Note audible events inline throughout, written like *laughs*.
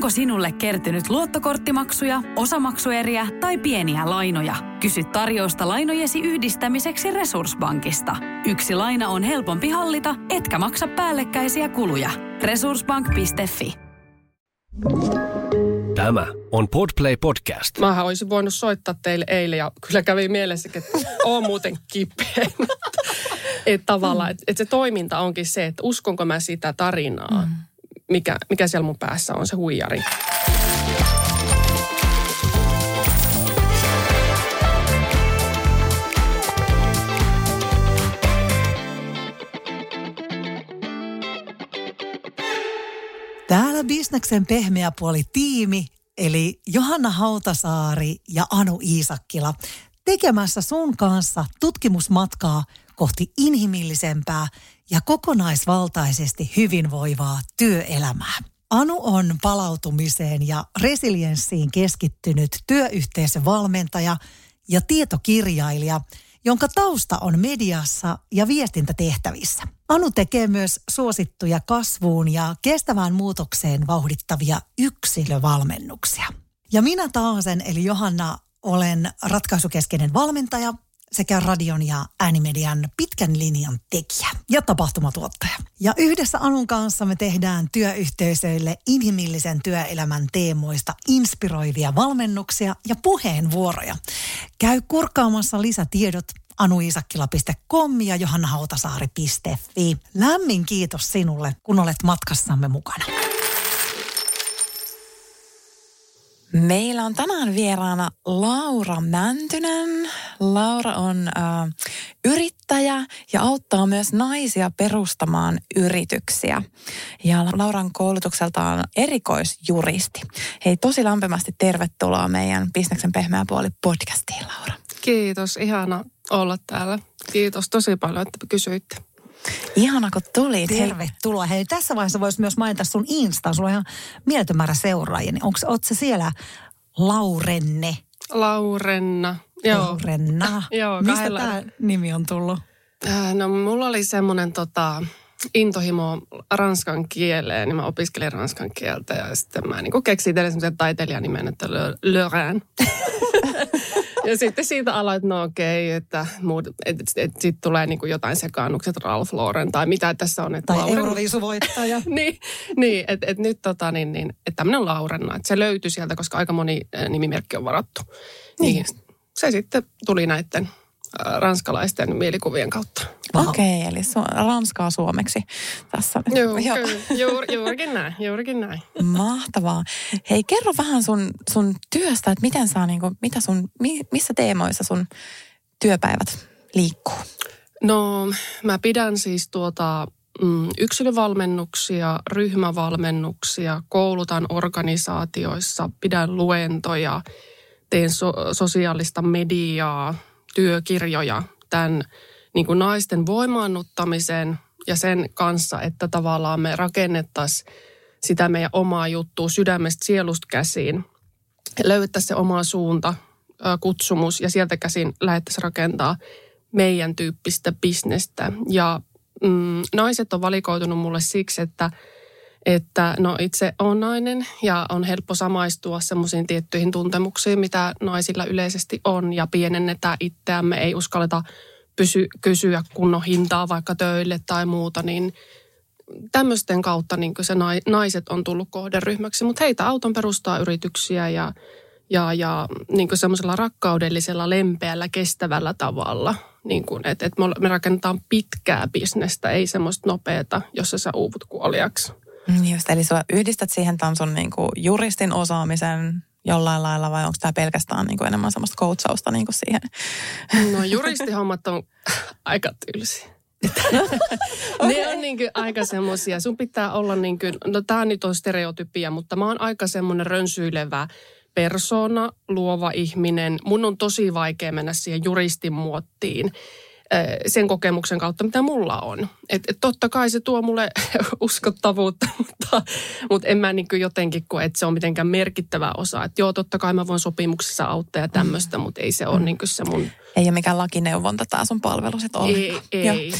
Onko sinulle kertynyt luottokorttimaksuja, osamaksueriä tai pieniä lainoja? Kysy tarjousta lainojesi yhdistämiseksi Resurssbankista. Yksi laina on helpompi hallita, etkä maksa päällekkäisiä kuluja. Resurssbank.fi Tämä on Podplay Podcast. Mä olisin voinut soittaa teille eilen ja kyllä kävi mielessä, että on muuten kipeä. *laughs* että tavallaan, että et se toiminta onkin se, että uskonko mä sitä tarinaa, mm. Mikä, mikä siellä mun päässä on se huijari. Täällä Bisneksen pehmeä puoli tiimi, eli Johanna Hautasaari ja Anu Iisakkila, tekemässä sun kanssa tutkimusmatkaa kohti inhimillisempää ja kokonaisvaltaisesti hyvinvoivaa työelämää. Anu on palautumiseen ja resilienssiin keskittynyt työyhteisövalmentaja ja tietokirjailija – jonka tausta on mediassa ja viestintätehtävissä. Anu tekee myös suosittuja kasvuun ja kestävään muutokseen vauhdittavia yksilövalmennuksia. Ja minä taasen, eli Johanna, olen ratkaisukeskeinen valmentaja sekä radion ja äänimedian pitkän linjan tekijä ja tapahtumatuottaja. Ja yhdessä Anun kanssa me tehdään työyhteisöille inhimillisen työelämän teemoista inspiroivia valmennuksia ja puheenvuoroja. Käy kurkkaamassa lisätiedot anuisakkila.com ja johannahautasaari.fi. Lämmin kiitos sinulle, kun olet matkassamme mukana. Meillä on tänään vieraana Laura Mäntynen. Laura on äh, yrittäjä ja auttaa myös naisia perustamaan yrityksiä. Ja Lauran koulutukseltaan erikoisjuristi. Hei, tosi lämpimästi tervetuloa meidän Bisneksen pehmeä puoli podcastiin, Laura. Kiitos, ihana olla täällä. Kiitos tosi paljon, että kysyitte. Ihana, kun tulit. Tervetuloa. Hei, tässä vaiheessa voisi myös mainita sun Insta. Sulla on ihan mieletön määrä seuraajia. Niin onko se siellä Laurenne? Laurenna. Joo. Laurenna. *laughs* Joo, Mistä kahdella- tämä nimi on tullut? Äh, No mulla oli semmoinen tota, intohimo ranskan kieleen, niin mä opiskelin ranskan kieltä ja sitten mä niin keksin teille semmoisen taiteilijanimen, että Lorraine. *laughs* ja sitten siitä aloin, että no okei, että muut, et, et, et, sitten tulee niin kuin jotain sekaannukset Ralph Lauren tai mitä tässä on. Että Tai Lauren- Euroviisuvoittaja. *laughs* niin, niin että et nyt tota, niin, niin, että tämmöinen Laurenna, että se löytyi sieltä, koska aika moni nimimerkki on varattu. Niin. Se sitten tuli näiden ranskalaisten mielikuvien kautta. Okei, okay, eli su- ranskaa suomeksi tässä. nyt. Joo, kyllä. Juur, juurikin näin, juurikin näin. Mahtavaa. Hei, kerro vähän sun, sun työstä, että miten saa, niinku, mitä sun, mi, missä teemoissa sun työpäivät liikkuu? No, mä pidän siis tuota mm, yksilövalmennuksia, ryhmävalmennuksia, koulutan organisaatioissa, pidän luentoja, teen so- sosiaalista mediaa, työkirjoja tämän niin kuin naisten voimaannuttamisen ja sen kanssa, että tavallaan me rakennettaisiin sitä meidän omaa juttua sydämestä sielusta käsiin. Löydettäisiin se oma suunta, kutsumus ja sieltä käsin lähdettäisiin rakentaa meidän tyyppistä bisnestä. Ja mm, naiset on valikoitunut mulle siksi, että, että no itse on nainen ja on helppo samaistua semmoisiin tiettyihin tuntemuksiin, mitä naisilla yleisesti on ja pienennetään itseämme, ei uskalleta pysy, kysyä kunnon hintaa vaikka töille tai muuta, niin tämmöisten kautta niin se nai- naiset on tullut kohderyhmäksi, mutta heitä auton perustaa yrityksiä ja, ja, ja niin semmoisella rakkaudellisella, lempeällä, kestävällä tavalla. Niin kuin, että, että me rakennetaan pitkää bisnestä, ei semmoista nopeata, jossa sä uuvut kuoliaksi. Mm, Just, eli sä yhdistät siihen tämän sun niinku juristin osaamisen jollain lailla vai onko tämä pelkästään niinku enemmän semmoista coachausta niinku siihen? No juristihommat on *laughs* aika tylsiä. *laughs* ne on niin kuin aika semmoisia. Sun pitää olla niin kuin, no tämä nyt on stereotypia, mutta mä oon aika semmoinen rönsyilevä persona, luova ihminen. Mun on tosi vaikea mennä siihen juristin muottiin sen kokemuksen kautta, mitä mulla on. Et, et totta kai se tuo mulle *laughs* uskottavuutta, mutta, mutta en mä niin jotenkin koe, että se on mitenkään merkittävä osa. Että joo, totta kai mä voin sopimuksessa auttaa ja tämmöistä, mutta ei se ole niin kuin se mun Ei ole mikään lakineuvonta tämä sun palvelu sit ollenkaan. ei, *laughs* ei.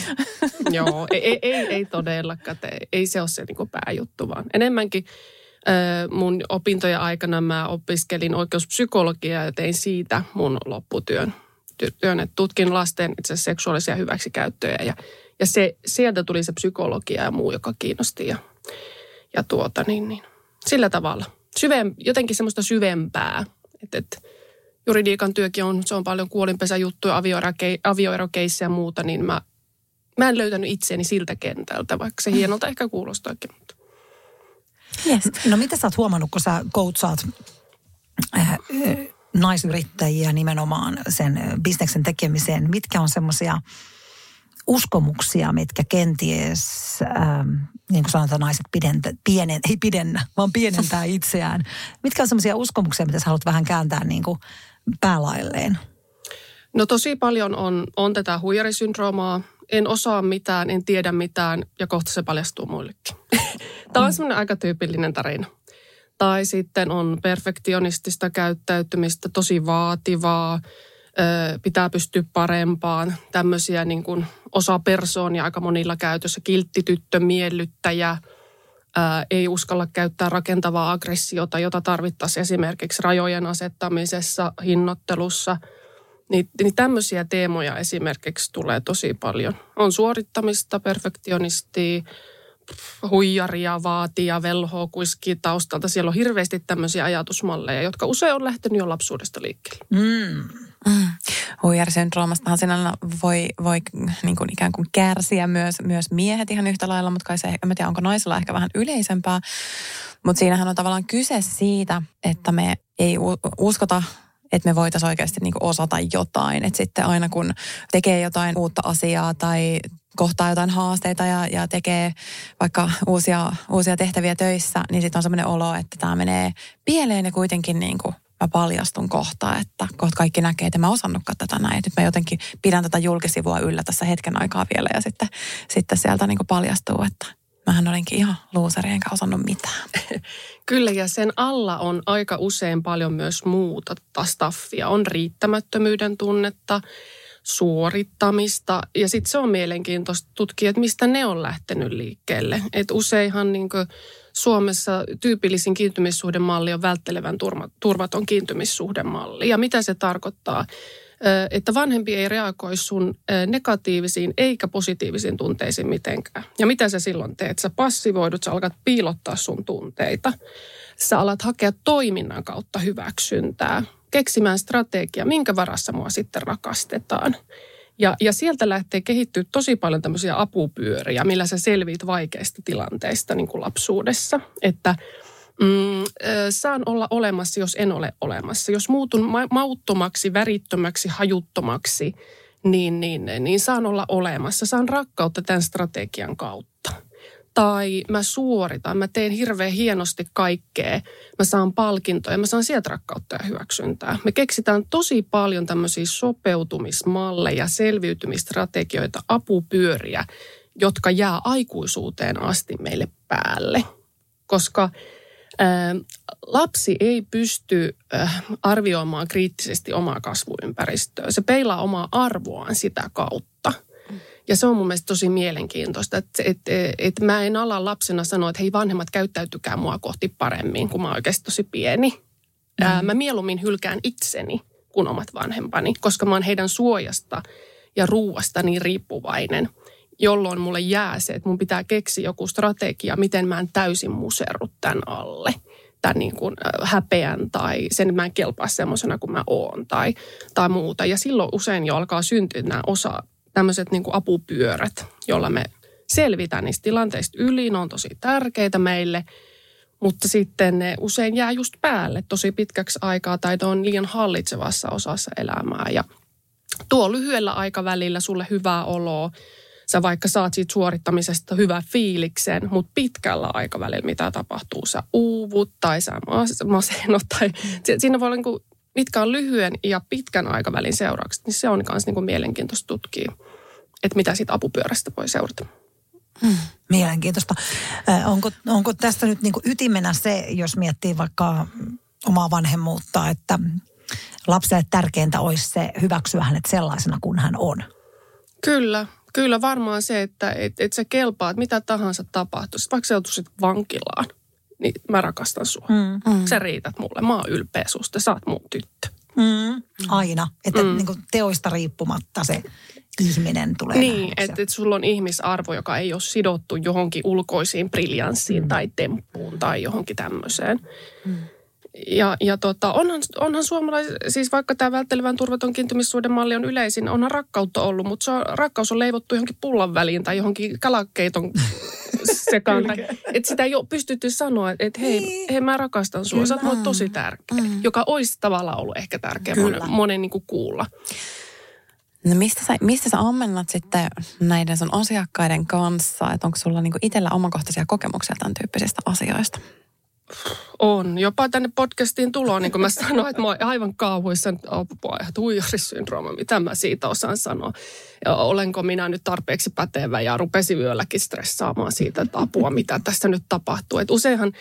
Joo, ei, ei, ei, ei todellakaan. Ei, ei se ole se niin pääjuttu, vaan enemmänkin Mun opintojen aikana mä opiskelin oikeuspsykologiaa ja tein siitä mun lopputyön. Työn, että tutkin lasten itse seksuaalisia hyväksikäyttöjä ja, ja se, sieltä tuli se psykologia ja muu, joka kiinnosti ja, ja tuota niin, niin. Sillä tavalla. Syvem, jotenkin semmoista syvempää, että, että juridiikan työkin on, se on paljon kuolinpesäjuttuja, avioerokeissejä ja muuta, niin mä, mä en löytänyt itseäni siltä kentältä, vaikka se hienolta ehkä kuulostaakin. Mutta. Yes. No mitä sä oot huomannut, kun sä koutsaat äh, naisyrittäjiä nimenomaan sen bisneksen tekemiseen? Mitkä on semmoisia uskomuksia, mitkä kenties, ähm, niin kuin sanotaan, naiset pidentä, pienen, ei pidennä, vaan pienentää *laughs* itseään. Mitkä on semmoisia uskomuksia, mitä sä haluat vähän kääntää niin kuin päälailleen? No tosi paljon on, on tätä huijarisyndroomaa. En osaa mitään, en tiedä mitään ja kohta se paljastuu muillekin. *laughs* Tämä on semmoinen aika tyypillinen tarina. Tai sitten on perfektionistista käyttäytymistä, tosi vaativaa, pitää pystyä parempaan. Tämmöisiä niin kuin osa persoonia aika monilla käytössä, kilttityttö, miellyttäjä, ei uskalla käyttää rakentavaa aggressiota, jota tarvittaisiin esimerkiksi rajojen asettamisessa, hinnoittelussa. Niin, niin tämmöisiä teemoja esimerkiksi tulee tosi paljon. On suorittamista, perfektionistia, huijaria, vaatia, velhoa, kuiski taustalta. Siellä on hirveästi tämmöisiä ajatusmalleja, jotka usein on lähtenyt jo lapsuudesta liikkeelle. Mm. Mm. Huijarisyndroomastahan sinällä voi, voi niin kuin ikään kuin kärsiä myös, myös miehet ihan yhtä lailla, mutta kai se, en tiedä, onko naisilla ehkä vähän yleisempää. Mutta siinähän on tavallaan kyse siitä, että me ei uskota että me voitaisiin oikeasti niin osata jotain. Että sitten aina kun tekee jotain uutta asiaa tai kohtaa jotain haasteita ja, ja tekee vaikka uusia, uusia tehtäviä töissä, niin sitten on semmoinen olo, että tämä menee pieleen ja kuitenkin niin kuin mä paljastun kohta, että kohta kaikki näkee, että mä osannutkaan tätä näin. Nyt mä jotenkin pidän tätä julkisivua yllä tässä hetken aikaa vielä ja sitten, sitten sieltä niin kuin paljastuu, että mähän olinkin ihan luuseri enkä osannut mitään. *laughs* Kyllä ja sen alla on aika usein paljon myös muuta staffia. On riittämättömyyden tunnetta, suorittamista ja sitten se on mielenkiintoista tutkia, että mistä ne on lähtenyt liikkeelle. Et useinhan niin Suomessa tyypillisin kiintymissuhdemalli on välttelevän turvaton kiintymissuhdemalli. Ja mitä se tarkoittaa? että vanhempi ei reagoi sun negatiivisiin eikä positiivisiin tunteisiin mitenkään. Ja mitä sä silloin teet? Sä passivoidut, sä alkat piilottaa sun tunteita. Sä alat hakea toiminnan kautta hyväksyntää, keksimään strategia, minkä varassa mua sitten rakastetaan. Ja, ja sieltä lähtee kehittyä tosi paljon tämmöisiä apupyöriä, millä sä selviit vaikeista tilanteista niin kuin lapsuudessa. Että mm, saan olla olemassa, jos en ole olemassa. Jos muutun ma- mauttomaksi, värittömäksi, hajuttomaksi, niin, niin, niin saan olla olemassa. Saan rakkautta tämän strategian kautta tai mä suoritan, mä teen hirveän hienosti kaikkea, mä saan palkintoja, mä saan sieltä rakkautta ja hyväksyntää. Me keksitään tosi paljon tämmöisiä sopeutumismalleja, selviytymistrategioita, apupyöriä, jotka jää aikuisuuteen asti meille päälle. Koska ää, lapsi ei pysty ää, arvioimaan kriittisesti omaa kasvuympäristöä. Se peilaa omaa arvoaan sitä kautta. Ja se on mun mielestä tosi mielenkiintoista, että, että, että mä en ala lapsena sanoa, että hei vanhemmat käyttäytykää mua kohti paremmin, kun mä oon oikeasti tosi pieni. Mm. Ää, mä mieluummin hylkään itseni kuin omat vanhempani, koska mä oon heidän suojasta ja ruuasta niin riippuvainen, jolloin mulle jää se, että mun pitää keksiä joku strategia, miten mä en täysin muserru tämän alle tämän niin kuin häpeän tai sen, että mä en kelpaa semmoisena kuin mä oon tai, tai muuta. Ja silloin usein jo alkaa syntyä nämä osa tämmöiset niin apupyörät, joilla me selvitään niistä tilanteista yli. Ne on tosi tärkeitä meille, mutta sitten ne usein jää just päälle tosi pitkäksi aikaa tai on liian hallitsevassa osassa elämää. Ja tuo lyhyellä aikavälillä sulle hyvää oloa, sä vaikka saat siitä suorittamisesta hyvän fiiliksen, mutta pitkällä aikavälillä mitä tapahtuu, sä uuvut tai sä masennut tai siinä voi olla niin mitkä on lyhyen ja pitkän aikavälin seuraukset, niin se on myös niin kuin mielenkiintoista tutkia, että mitä siitä apupyörästä voi seurata. Hmm, mielenkiintoista. onko, onko tästä nyt niin kuin ytimenä se, jos miettii vaikka omaa vanhemmuutta, että lapselle tärkeintä olisi se hyväksyä hänet sellaisena kuin hän on? Kyllä, kyllä varmaan se, että et, et sä kelpaat mitä tahansa tapahtuisi, vaikka sä joutuisit vankilaan niin mä rakastan sua. Mm. Mm. Sä riität mulle, mä oon ylpeä susta, sä oot mun tyttö. Mm. Aina. Että mm. niin kuin teoista riippumatta se ihminen tulee Niin, että et sulla on ihmisarvo, joka ei ole sidottu johonkin ulkoisiin briljanssiin mm. tai temppuun tai johonkin tämmöiseen. Mm. Ja, ja tota, onhan, onhan suomalais, siis vaikka tämä välttelevän turvaton kiintymyssuuden malli on yleisin, onhan rakkautta ollut, mutta se on, rakkaus on leivottu johonkin pullan väliin tai johonkin kalakeiton *laughs* sekaan. että sitä ei ole pystytty sanoa, että hei, niin. hei mä rakastan sua, Kyllä. sä oot tosi tärkeä. Mm. Joka olisi tavallaan ollut ehkä tärkeä Kyllä. monen, monen niin kuin kuulla. No mistä sä, mistä sä ammennat sitten näiden sun asiakkaiden kanssa? Että onko sulla niinku itsellä omakohtaisia kokemuksia tämän tyyppisistä asioista? On. Jopa tänne podcastiin tuloon, niin kuin mä sanoin, että mä oon aivan kauhuissa, apua, huijarisyndrooma, mitä mä siitä osaan sanoa. Ja olenko minä nyt tarpeeksi pätevä ja rupesi yölläkin stressaamaan siitä, että apua, mitä tässä nyt tapahtuu. Et useinhan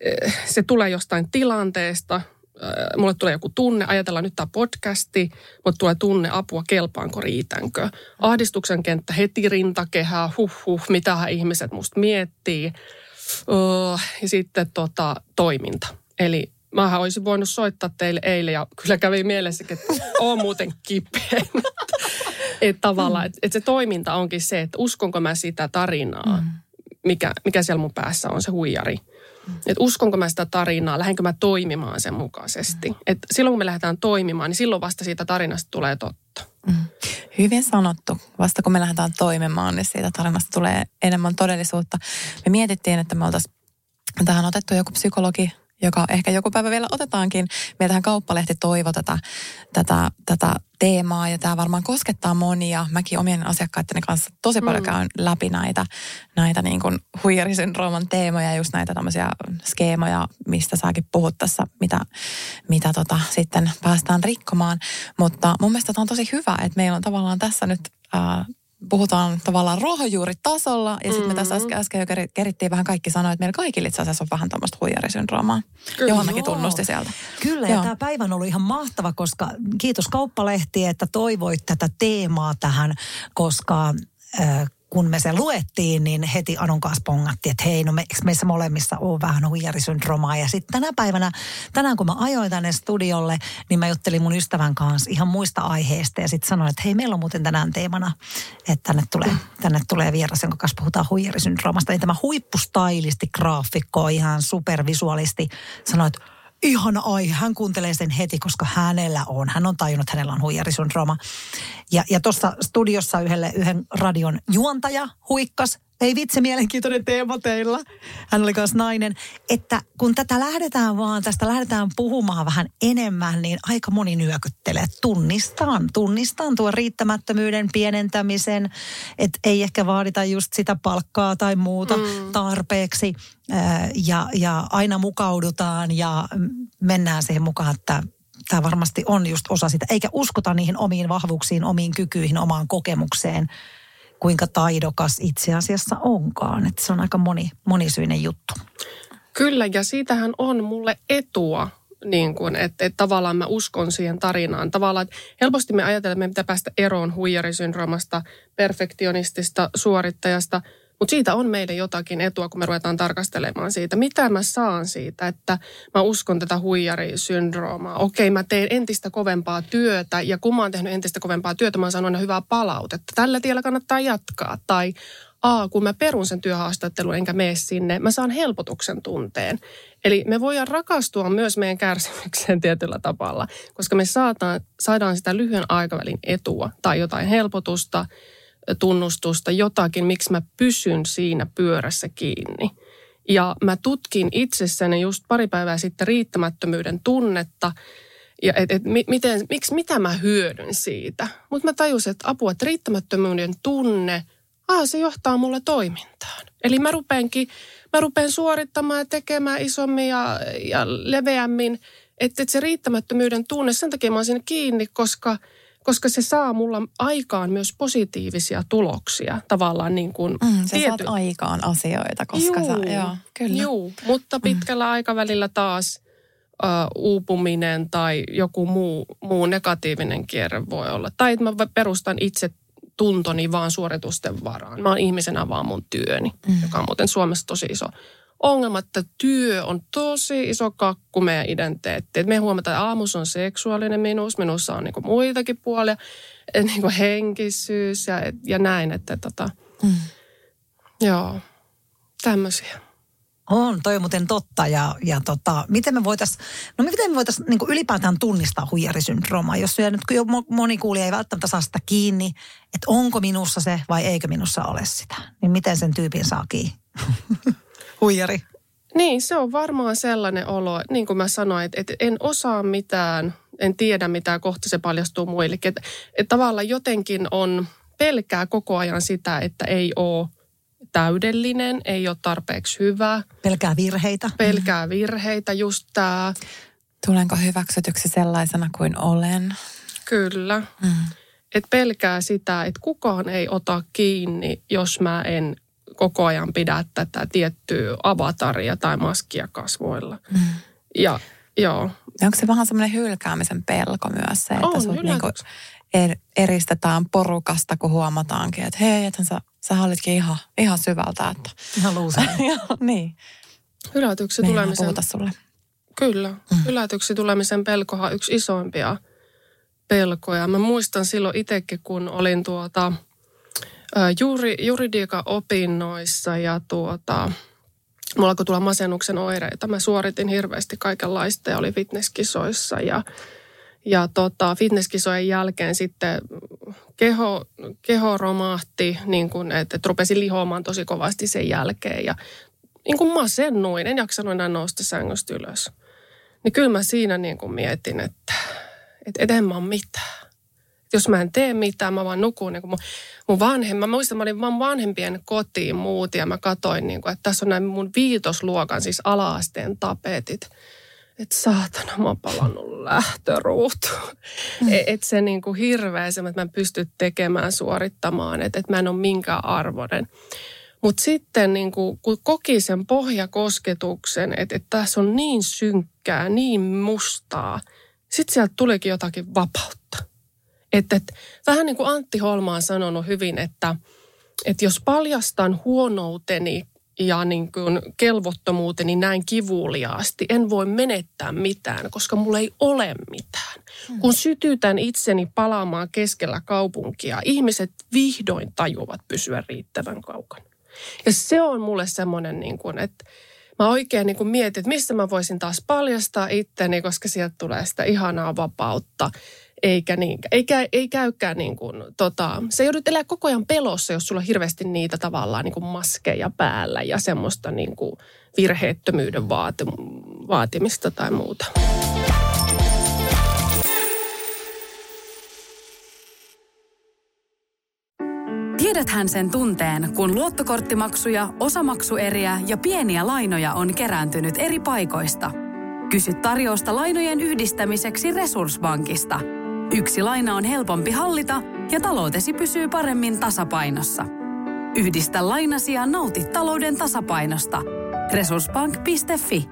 eh, se tulee jostain tilanteesta, eh, mulle tulee joku tunne, ajatellaan nyt tämä podcasti, mutta tulee tunne, apua, kelpaanko, riitänkö. Ahdistuksen kenttä heti rintakehää, huh huh, mitä ihmiset musta miettii ja sitten tota, toiminta. Eli mähän olisin voinut soittaa teille eilen ja kyllä kävi mielessä, että on muuten kipeä. *laughs* että tavallaan, että et se toiminta onkin se, että uskonko mä sitä tarinaa, mm. mikä, mikä siellä mun päässä on se huijari. Että uskonko mä sitä tarinaa, lähdenkö mä toimimaan sen mukaisesti. Mm. Että silloin kun me lähdetään toimimaan, niin silloin vasta siitä tarinasta tulee totta. Mm. Hyvin sanottu. Vasta kun me lähdetään toimimaan, niin siitä tarinasta tulee enemmän todellisuutta. Me mietittiin, että me oltaisiin tähän otettu joku psykologi joka ehkä joku päivä vielä otetaankin. Meiltähän kauppalehti toivo tätä, tätä, tätä teemaa ja tämä varmaan koskettaa monia. Mäkin omien asiakkaitteni kanssa tosi paljon mm. käyn läpi näitä, näitä niin kuin huijarisyndrooman teemoja, just näitä tämmöisiä skeemoja, mistä säkin puhut tässä, mitä, mitä tota, sitten päästään rikkomaan. Mutta mun mielestä tämä on tosi hyvä, että meillä on tavallaan tässä nyt äh, puhutaan tavallaan ruohonjuuritasolla. Ja sitten mm-hmm. me tässä mm. äsken, äsken jo kerittiin vähän kaikki sanoa, että meillä kaikilla itse asiassa on vähän tämmöistä huijarisyndroomaa. Johannakin tunnusti sieltä. Kyllä, Joo. ja tämä päivä on ollut ihan mahtava, koska kiitos Kauppalehti, että toivoit tätä teemaa tähän, koska... Äh, kun me se luettiin, niin heti Anon kanssa pongattiin, että hei, no me, meissä molemmissa on vähän huijarisyndromaa. Ja sitten tänä päivänä, tänään kun mä ajoin tänne studiolle, niin mä juttelin mun ystävän kanssa ihan muista aiheista. Ja sitten sanoin, että hei, meillä on muuten tänään teemana, että tänne tulee, tänne tulee vieras, jonka kanssa puhutaan huijarisyndroomasta. Niin tämä huippustailisti, graafikko, ihan supervisuaalisti sanoi, että ihana aihe. Hän kuuntelee sen heti, koska hänellä on. Hän on tajunnut, että hänellä on huijarisyndrooma. Ja, ja tuossa studiossa yhdelle, yhden radion juontaja huikkas ei vitsi, mielenkiintoinen teema teillä. Hän oli myös nainen. Että kun tätä lähdetään vaan, tästä lähdetään puhumaan vähän enemmän, niin aika moni nyökyttelee. Tunnistan, tunnistan tuon riittämättömyyden pienentämisen, että ei ehkä vaadita just sitä palkkaa tai muuta mm. tarpeeksi. Ja, ja aina mukaudutaan ja mennään siihen mukaan, että tämä varmasti on just osa sitä. Eikä uskota niihin omiin vahvuuksiin, omiin kykyihin, omaan kokemukseen – kuinka taidokas itse asiassa onkaan. Että se on aika moni, monisyinen juttu. Kyllä, ja siitähän on mulle etua, niin kuin, että, että tavallaan mä uskon siihen tarinaan. Tavallaan, että helposti me ajatellaan, että me pitää päästä eroon huijarisyndroomasta, perfektionistista suorittajasta – mutta siitä on meille jotakin etua, kun me ruvetaan tarkastelemaan siitä, mitä mä saan siitä, että mä uskon tätä huijarisyndroomaa. Okei, mä teen entistä kovempaa työtä ja kun mä oon tehnyt entistä kovempaa työtä, mä oon aina hyvää palautetta. Tällä tiellä kannattaa jatkaa. Tai A, kun mä perun sen työhaastattelun enkä mene sinne, mä saan helpotuksen tunteen. Eli me voidaan rakastua myös meidän kärsimykseen *laughs* tietyllä tavalla, koska me saataan, saadaan sitä lyhyen aikavälin etua tai jotain helpotusta – tunnustusta, jotakin, miksi mä pysyn siinä pyörässä kiinni. Ja mä tutkin itsessäni just pari päivää sitten riittämättömyyden tunnetta, ja et, et, miten, miksi, mitä mä hyödyn siitä. Mutta mä tajusin, että apua, että riittämättömyyden tunne, ah, se johtaa mulle toimintaan. Eli mä rupeenkin, mä rupeen suorittamaan ja tekemään isommin ja, ja leveämmin. Että et se riittämättömyyden tunne, sen takia mä oon siinä kiinni, koska – koska se saa mulla aikaan myös positiivisia tuloksia tavallaan niin kuin mm, sä tiety... saat aikaan asioita, koska juu, sä, joo, kyllä. Juu, mutta mm. pitkällä mm. aikavälillä taas uh, uupuminen tai joku muu, muu negatiivinen kierre voi olla. Tai että mä perustan itse tuntoni vaan suoritusten varaan. Mä oon ihmisenä vaan mun työni, mm. joka on muuten Suomessa tosi iso ongelma, että työ on tosi iso kakku meidän identiteetti. Et me huomataan, että aamus on seksuaalinen minuus, minussa on niinku muitakin puolia, *laughs* niinku henkisyys ja, ja näin. Että tota, mm. Joo, tämmöisiä. On, toi on muuten totta. Ja, ja tota, miten me voitaisiin, no miten me voitaisiin niin ylipäätään tunnistaa huijarisyndroomaa, jos nyt jo moni kuulija ei välttämättä saa sitä kiinni, että onko minussa se vai eikö minussa ole sitä. Niin miten sen tyypin saa kiinni? *laughs* Huijari. Niin, se on varmaan sellainen olo, niin kuin mä sanoin, että, että en osaa mitään, en tiedä mitään, kohta se paljastuu muillekin. Että, että tavallaan jotenkin on pelkää koko ajan sitä, että ei ole täydellinen, ei ole tarpeeksi hyvä. Pelkää virheitä. Pelkää virheitä, just tämä. Tulenko hyväksytyksi sellaisena kuin olen? Kyllä. Mm. Et pelkää sitä, että kukaan ei ota kiinni, jos mä en koko ajan pidä tätä tiettyä avataria tai maskia kasvoilla. Mm. Ja joo. Onko se vähän semmoinen hylkäämisen pelko myös se, että on, sut niinku er, eristetään porukasta, kun huomataankin, että hei, ethän sä, sä olitkin ihan, ihan syvältä. Että... *laughs* Ihan luuseen. *laughs* niin. Hylätyksi tulemisen... puhuta sulle. Kyllä. Mm. Hylätyksi tulemisen pelkohan on yksi isoimpia pelkoja. Mä muistan silloin itsekin, kun olin tuota, juuri, juridiikan opinnoissa ja tuota, mulla alkoi tulla masennuksen oireita. Mä suoritin hirveästi kaikenlaista ja oli fitnesskisoissa ja ja tota, fitnesskisojen jälkeen sitten keho, keho romahti, niin kuin, että, että rupesin lihoamaan tosi kovasti sen jälkeen. Ja niin kuin masennuin, en jaksanut enää nousta sängystä ylös. Niin kyllä mä siinä niin kuin mietin, että, että en mä ole mitään. Jos mä en tee mitään, mä vaan nukun. Niin kuin mun, mun vanhemma, mä muistan, mä olin vaan vanhempien kotiin muut ja mä katsoin, niin kuin, että tässä on näin mun viitosluokan, siis alaasteen tapetit – että saatana, mä oon palannut lähtöruutu. Mm. E, että se niin kuin hirveä se, että mä en pysty tekemään, suorittamaan, että, että mä en ole minkään arvoinen. Mutta sitten niin kuin, kun koki sen pohjakosketuksen, että, että tässä on niin synkkää, niin mustaa, sitten sieltä tulikin jotakin vapautta. Että, että, vähän niin kuin Antti Holma on sanonut hyvin, että, että jos paljastan huonouteni ja niin kuin kelvottomuuteni näin kivuliaasti. En voi menettää mitään, koska mulla ei ole mitään. Hmm. Kun sytytän itseni palaamaan keskellä kaupunkia, ihmiset vihdoin tajuvat pysyä riittävän kaukana. Ja se on mulle semmoinen, niin kuin, että mä oikein niin kuin mietin, että missä mä voisin taas paljastaa itteni, koska sieltä tulee sitä ihanaa vapautta eikä, niin, eikä ei käykään niin kuin, tota, se joudut elää koko ajan pelossa, jos sulla on hirveästi niitä tavallaan niin kuin maskeja päällä ja semmoista niin kuin virheettömyyden vaati, vaatimista tai muuta. Tiedäthän sen tunteen, kun luottokorttimaksuja, osamaksueriä ja pieniä lainoja on kerääntynyt eri paikoista. Kysy tarjousta lainojen yhdistämiseksi Resurssbankista – Yksi laina on helpompi hallita ja taloutesi pysyy paremmin tasapainossa. Yhdistä lainasi ja nauti talouden tasapainosta. Resurssbank.fi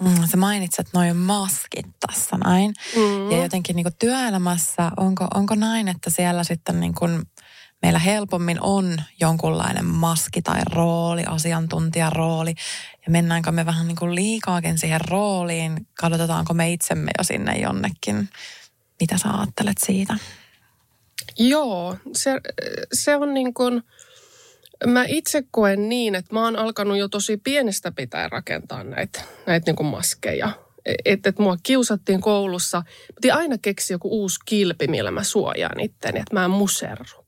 Mm, sä mainitset noin maskit tässä näin. Mm. Ja jotenkin niin työelämässä, onko, onko näin, että siellä sitten niin kuin meillä helpommin on jonkunlainen maski tai rooli, asiantuntijan rooli. Ja mennäänkö me vähän niin kuin liikaakin siihen rooliin, katsotetaanko me itsemme jo sinne jonnekin. Mitä sä ajattelet siitä? Joo, se, se on niin kuin, mä itse koen niin, että mä oon alkanut jo tosi pienestä pitää rakentaa näitä, näitä niin kuin maskeja. Että et mua kiusattiin koulussa. Piti aina keksiä joku uusi kilpi, millä mä suojaan itteni, että mä en muserru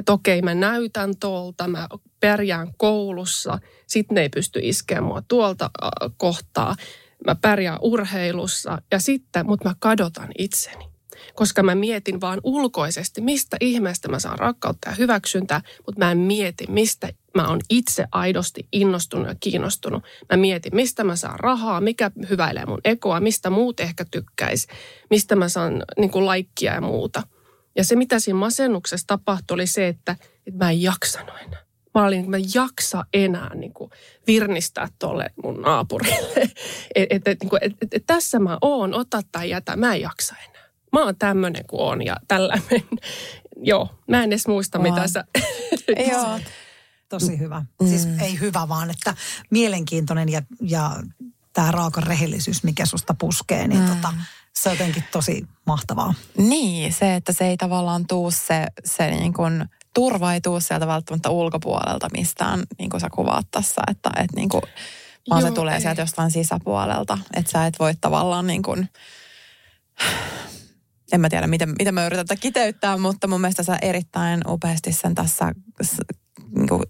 että okei, mä näytän tuolta, mä pärjään koulussa, sitten ne ei pysty iskeä mua tuolta kohtaa. Mä pärjään urheilussa ja sitten, mutta mä kadotan itseni. Koska mä mietin vaan ulkoisesti, mistä ihmeestä mä saan rakkautta ja hyväksyntää, mutta mä en mieti, mistä mä oon itse aidosti innostunut ja kiinnostunut. Mä mietin, mistä mä saan rahaa, mikä hyväilee mun ekoa, mistä muut ehkä tykkäis, mistä mä saan niin kuin laikkia ja muuta – ja se, mitä siinä masennuksessa tapahtui, oli se, että, että mä en jaksanut enää. Mä olin, mä en jaksa enää niin kuin, virnistää tuolle mun naapurille. *laughs* että et, niin et, et, et, tässä mä oon, ota tai jätä, mä en jaksa enää. mä oon tämmöinen kuin on ja tällä *laughs* Joo, mä en edes muista, Oa. mitä sä... *laughs* Joo. Tosi hyvä. Mm. Siis ei hyvä, vaan että mielenkiintoinen ja, ja tämä raaka rehellisyys, mikä susta puskee, niin mm. tota, se on jotenkin tosi mahtavaa. Niin, se, että se ei tavallaan tuu se, se niin kuin turva ei tuu sieltä välttämättä ulkopuolelta mistään, niin kuin sä kuvaat tässä, että, että niin kuin, vaan Joo, se tulee ei. sieltä jostain sisäpuolelta. Että sä et voi tavallaan niin kuin, en mä tiedä, miten, miten mä yritän tätä kiteyttää, mutta mun mielestä sä erittäin upeasti sen tässä niin kuin,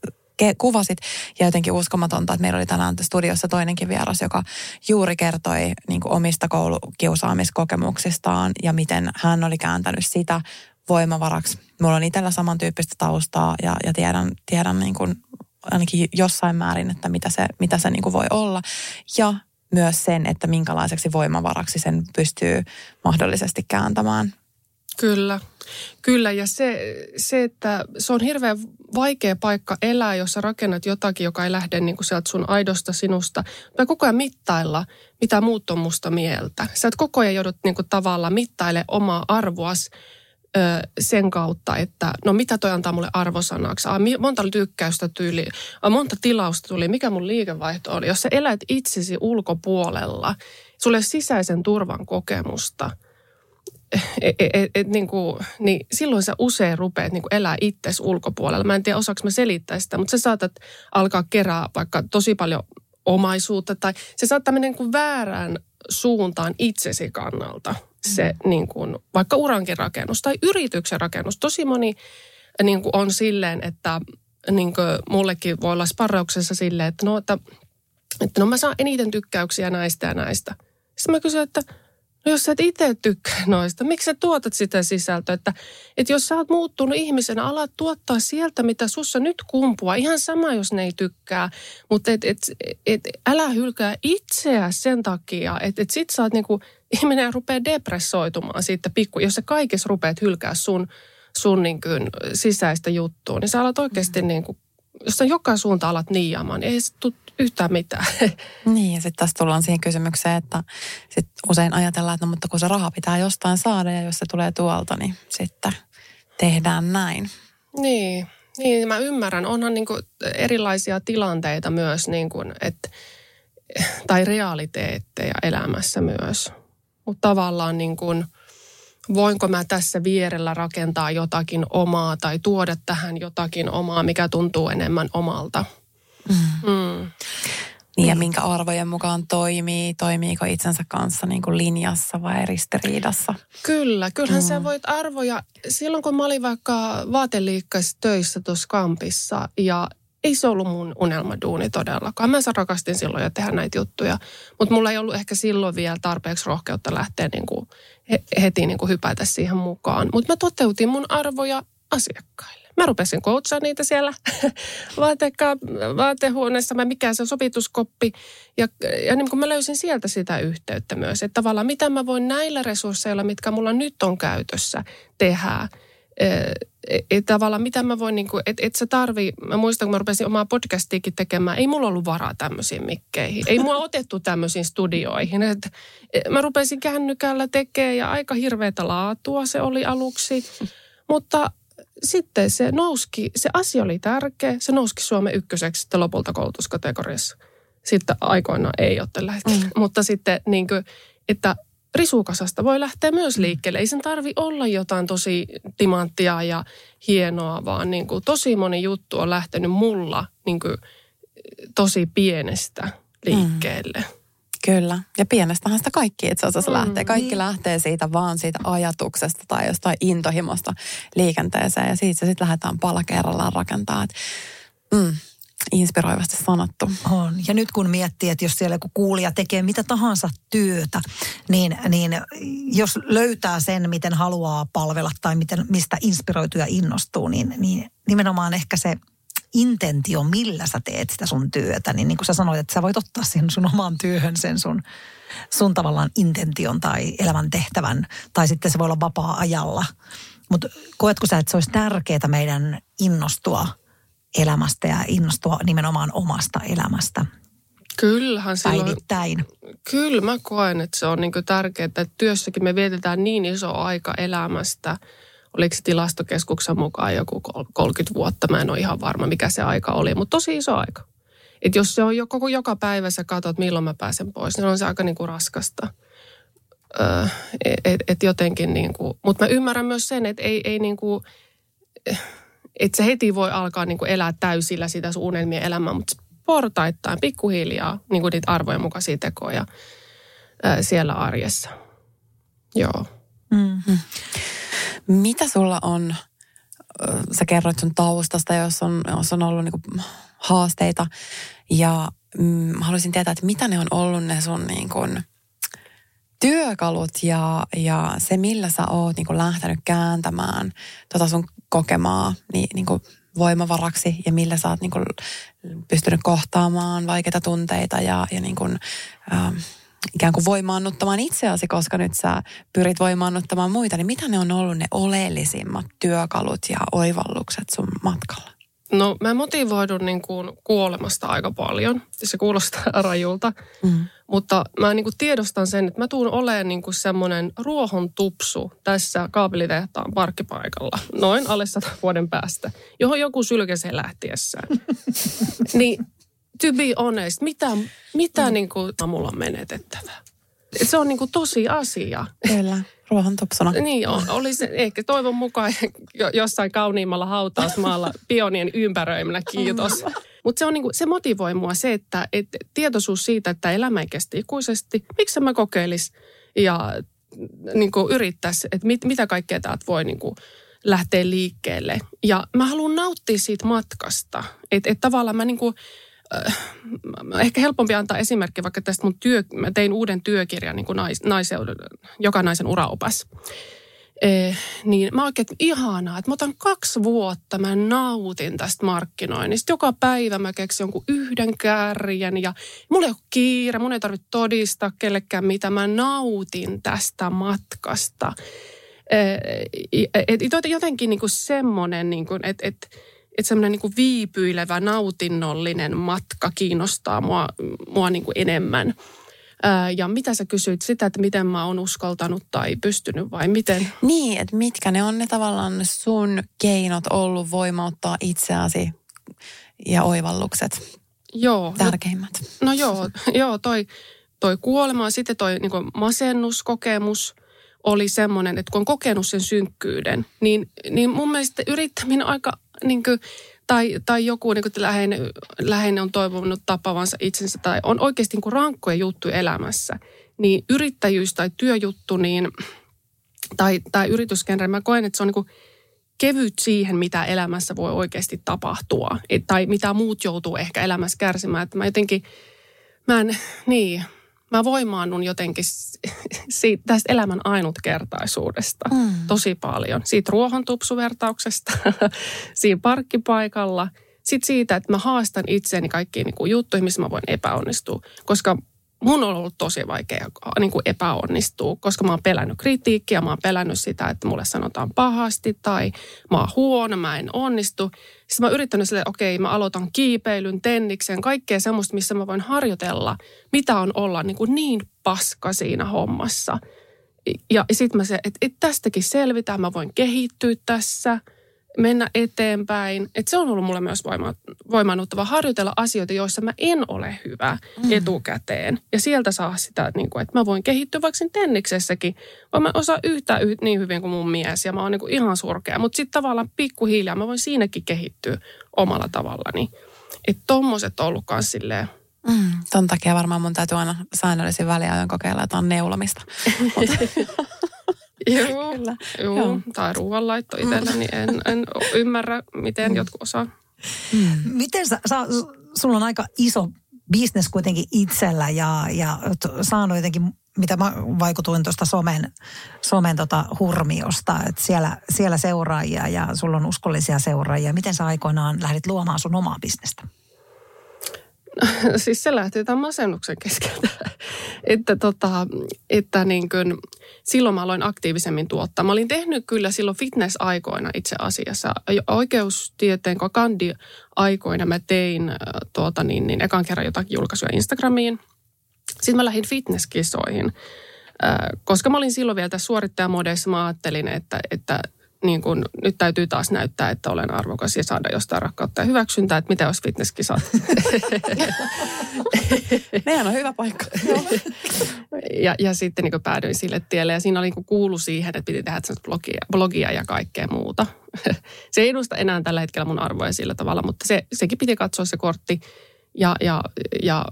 kuvasit. Ja jotenkin uskomatonta, että meillä oli tänään studiossa toinenkin vieras, joka juuri kertoi niin kuin omista koulukiusaamiskokemuksistaan ja miten hän oli kääntänyt sitä voimavaraksi. Mulla on itsellä samantyyppistä taustaa ja, ja tiedän, tiedän niin kuin ainakin jossain määrin, että mitä se, mitä se niin kuin voi olla. Ja myös sen, että minkälaiseksi voimavaraksi sen pystyy mahdollisesti kääntämään. Kyllä, kyllä. Ja se, se, että se on hirveän vaikea paikka elää, jos sä rakennat jotakin, joka ei lähde niin kuin sieltä sun aidosta sinusta. Mä koko ajan mittailla, mitä muut on musta mieltä. Sä et koko ajan joudut niin kuin tavallaan mittaile omaa arvoas ö, sen kautta, että no mitä toi antaa mulle arvosanaksi. Ah, monta tykkäystä tyyli, ah, monta tilausta tuli, mikä mun liikevaihto oli. Jos sä elät itsesi ulkopuolella, sulle sisäisen turvan kokemusta – et, et, et, niin, kuin, niin silloin sä usein rupeat niin kuin elää itsesi ulkopuolella. Mä en tiedä, osaako mä selittää sitä, mutta sä saatat alkaa kerää vaikka tosi paljon omaisuutta tai se saattaa mennä niin kuin väärään suuntaan itsesi kannalta. Se mm. niin kuin, vaikka urankin rakennus tai yrityksen rakennus. Tosi moni niin kuin on silleen, että niin kuin mullekin voi olla sparrauksessa silleen, että no, että, että no mä saan eniten tykkäyksiä näistä ja näistä. Sitten mä kysyn, että No jos sä et itse tykkää noista, miksi sä tuotat sitä sisältöä? Että, että jos sä oot muuttunut ihmisenä, alat tuottaa sieltä, mitä sussa nyt kumpua. Ihan sama, jos ne ei tykkää. Mutta et, et, et, älä hylkää itseä sen takia, että et sit sä oot niinku, ihminen rupeaa depressoitumaan siitä pikku. Jos sä kaikessa rupeat hylkää sun, sun niin kuin sisäistä juttua, niin sä alat oikeasti mm. niin kuin, jos sä joka suunta alat niiaamaan, niin ei se tule yhtään mitään. *laughs* Niin, ja sitten tässä tullaan siihen kysymykseen, että sit usein ajatellaan, että no, mutta kun se raha pitää jostain saada ja jos se tulee tuolta, niin sitten tehdään näin. Niin, niin mä ymmärrän. Onhan niin erilaisia tilanteita myös, niin kuin, että, tai realiteetteja elämässä myös. Mutta tavallaan niin kuin, voinko mä tässä vierellä rakentaa jotakin omaa tai tuoda tähän jotakin omaa, mikä tuntuu enemmän omalta – Mm. Mm. Niin ja minkä arvojen mukaan toimii, toimiiko itsensä kanssa niin kuin linjassa vai ristiriidassa? Kyllä, kyllähän mm. sä voit arvoja. Silloin kun mä olin vaikka vaateliikkeessä töissä tuossa kampissa ja ei se ollut mun unelmaduuni todellakaan. Mä rakastin silloin jo tehdä näitä juttuja, mutta mulla ei ollut ehkä silloin vielä tarpeeksi rohkeutta lähteä niin kuin heti niin kuin hypätä siihen mukaan. Mutta mä toteutin mun arvoja asiakkaille. Mä rupesin koutsaamaan niitä siellä *laughs* vaateka- vaatehuoneessa, mä mikä se on sopituskoppi. Ja, ja niin kun mä löysin sieltä sitä yhteyttä myös, että tavallaan mitä mä voin näillä resursseilla, mitkä mulla nyt on käytössä, tehdä. Että tavallaan mitä mä voin, niin kuin, että et sä tarvii, mä muistan kun mä rupesin omaa podcastiikin tekemään, ei mulla ollut varaa tämmöisiin mikkeihin. Ei mua otettu tämmöisiin studioihin. Et, mä rupesin kännykällä tekemään ja aika hirveätä laatua se oli aluksi. Mutta sitten se nouski, se asia oli tärkeä, se nouski Suomen ykköseksi sitten lopulta koulutuskategoriassa. Sitten aikoinaan ei ole tällä hetkellä. Mm. Mutta sitten niin kuin, että risukasasta voi lähteä myös mm. liikkeelle. Ei sen tarvi olla jotain tosi timanttia ja hienoa, vaan niin kuin tosi moni juttu on lähtenyt mulla niin kuin tosi pienestä liikkeelle. Mm. Kyllä. Ja pienestähän sitä kaikki itse asiassa mm, lähtee. Kaikki lähtee siitä vaan siitä ajatuksesta tai jostain intohimosta liikenteeseen. Ja siitä sitten lähdetään pala kerrallaan rakentaa. mm, inspiroivasti sanottu. On. Ja nyt kun miettii, että jos siellä joku kuulija tekee mitä tahansa työtä, niin, niin jos löytää sen, miten haluaa palvella tai miten, mistä inspiroituu ja innostuu, niin, niin nimenomaan ehkä se intentio, millä sä teet sitä sun työtä, niin niin kuin sä sanoit, että sä voit ottaa sen sun oman työhön sen sun, sun tavallaan intention tai elämän tehtävän, tai sitten se voi olla vapaa-ajalla. Mutta koetko sä, että se olisi tärkeää meidän innostua elämästä ja innostua nimenomaan omasta elämästä? Kyllähän silloin, päivittäin? kyllä mä koen, että se on niin tärkeää, että työssäkin me vietetään niin iso aika elämästä. Oliko se tilastokeskuksen mukaan joku 30 vuotta, mä en ole ihan varma mikä se aika oli, mutta tosi iso aika. Et jos se on jo koko joka päivä sä katsot, milloin mä pääsen pois, niin on se aika niin kuin raskasta. Öö, et, et jotenkin niin kuin, mutta mä ymmärrän myös sen, että ei, ei niin kuin, että se heti voi alkaa niin kuin elää täysillä sitä sun unelmien elämää, mutta portaittain, pikkuhiljaa, niin kuin niitä arvojen mukaisia tekoja ää, siellä arjessa. Joo. Mm-hmm. Mitä sulla on, sä kerroit sun taustasta, jos on, jos on ollut niin haasteita, ja mm, haluaisin tietää, että mitä ne on ollut ne sun niin kuin, työkalut ja, ja se, millä sä oot niin lähtenyt kääntämään tota sun kokemaa niin, niin kuin voimavaraksi ja millä sä oot niin kuin pystynyt kohtaamaan vaikeita tunteita ja, ja niin kuin, ähm, ikään kuin voimaannuttamaan itseäsi, koska nyt sä pyrit voimaannuttamaan muita, niin mitä ne on ollut ne oleellisimmat työkalut ja oivallukset sun matkalla? No mä motivoidun niin kuin kuolemasta aika paljon. Se kuulostaa *laughs* rajulta. Mm. Mutta mä niin kuin tiedostan sen, että mä tuun olemaan niin kuin semmoinen ruohon tupsu tässä kaapelitehtaan parkkipaikalla noin alle sata vuoden päästä, johon joku sylkäsee lähtiessään. *laughs* niin to be honest, mitä, mitä mm. niin kuin, mulla on menetettävää? Se on niin kuin tosi asia. Kyllä, ruohontupsuna. niin on. Oli se ehkä toivon mukaan jossain kauniimmalla hautausmaalla pionien ympäröimänä, kiitos. Mutta se, on niinku, se motivoi mua se, että et tietoisuus siitä, että elämä ei kestä ikuisesti. Miksi mä kokeilis ja niinku, yrittäisi, että mit, mitä kaikkea täältä voi niinku, lähteä liikkeelle. Ja mä haluan nauttia siitä matkasta. Että et tavallaan mä niinku, ehkä helpompi antaa esimerkki vaikka tästä mun työ, mä tein uuden työkirjan niin kuin nais, naiseuden, joka naisen uraopas. Eh, niin mä oikein, että ihanaa, että mä otan kaksi vuotta, mä nautin tästä markkinoinnista. Joka päivä mä keksin jonkun yhden kärjen ja mulla ei ole kiire, mun ei tarvitse todistaa kellekään mitä. Mä nautin tästä matkasta. Eh, et, et, jotenkin niin kuin semmoinen, niin kuin, että et, et semmoinen niin kuin viipyilevä, nautinnollinen matka kiinnostaa mua, mua niin kuin enemmän. Ja mitä sä kysyit sitä, että miten mä oon uskaltanut tai pystynyt vai miten? Niin, että mitkä ne on ne tavallaan sun keinot ollut voimauttaa itseäsi ja oivallukset? Joo. Tärkeimmät. No, no joo, joo toi, toi kuolema, sitten toi niin masennuskokemus oli semmoinen, että kun on kokenut sen synkkyyden, niin, niin mun mielestä yrittäminen aika niin kuin, tai, tai joku niin kuin, läheinen, läheinen on toivonut tapavansa itsensä tai on oikeasti niin kuin rankkoja juttuja elämässä, niin yrittäjyys tai työjuttu niin, tai, tai yrityskenre, mä koen, että se on niin kuin kevyt siihen, mitä elämässä voi oikeasti tapahtua. Et, tai mitä muut joutuu ehkä elämässä kärsimään. Että mä jotenkin, mä en, niin, mä voimaannun jotenkin siitä, tästä elämän ainutkertaisuudesta mm. tosi paljon. Siitä ruohontupsuvertauksesta, *laughs* siinä parkkipaikalla. Sitten siitä, että mä haastan itseäni kaikkiin niin juttuihin, missä mä voin epäonnistua. Koska mun on ollut tosi vaikea niin kuin epäonnistua, koska mä oon pelännyt kritiikkiä, mä oon pelännyt sitä, että mulle sanotaan pahasti tai mä oon huono, mä en onnistu. Sitten mä oon yrittänyt sille, okei, mä aloitan kiipeilyn, tenniksen, kaikkea semmoista, missä mä voin harjoitella, mitä on olla niin, kuin niin paska siinä hommassa. Ja sitten mä se, että, että tästäkin selvitään, mä voin kehittyä tässä – mennä eteenpäin. Et se on ollut mulle myös voima, voimannuttava harjoitella asioita, joissa mä en ole hyvä mm. etukäteen. Ja sieltä saa sitä, niin kuin, että mä voin kehittyä vaikka tenniksessäkin. Vaan mä osaan yhtä yh, niin hyvin kuin mun mies ja mä oon niin kuin ihan surkea. Mutta sitten tavallaan pikkuhiljaa mä voin siinäkin kehittyä omalla tavallani. Että tommoset on ollut kans silleen Mm, ton takia varmaan mun täytyy aina säännöllisin väliajoin kokeilla jotain neulomista. *laughs* Joo, *laughs* Kyllä. Joo, Joo. tai ruoanlaitto itsellä, niin en, en ymmärrä, miten jotkut osaa. Mm. Miten sä, sä, sulla on aika iso bisnes kuitenkin itsellä ja, ja saanut jotenkin, mitä mä vaikutuin tuosta somen, somen tota hurmiosta, että siellä, siellä seuraajia ja sulla on uskollisia seuraajia. Miten sä aikoinaan lähdit luomaan sun omaa bisnestä? *laughs* siis se lähti tämän masennuksen keskeltä. että tota, että niin kuin, silloin mä aloin aktiivisemmin tuottaa. Mä olin tehnyt kyllä silloin fitness-aikoina itse asiassa. Oikeustieteen kandi-aikoina mä tein tuota, niin, niin, ekan kerran jotakin julkaisuja Instagramiin. Sitten mä lähdin fitnesskisoihin. Koska mä olin silloin vielä tässä suorittajamodeissa, mä ajattelin, että, että niin kun, nyt täytyy taas näyttää, että olen arvokas ja saada jostain rakkautta ja hyväksyntää, että mitä jos fitnesskisat. *laughs* Nehän on hyvä paikka. *laughs* ja, ja sitten niin päädyin sille tielle ja siinä oli niin kuulu siihen, että piti tehdä blogia, blogia ja kaikkea muuta. *laughs* se ei edusta enää tällä hetkellä mun arvoja sillä tavalla, mutta se, sekin piti katsoa se kortti ja, ja, ja,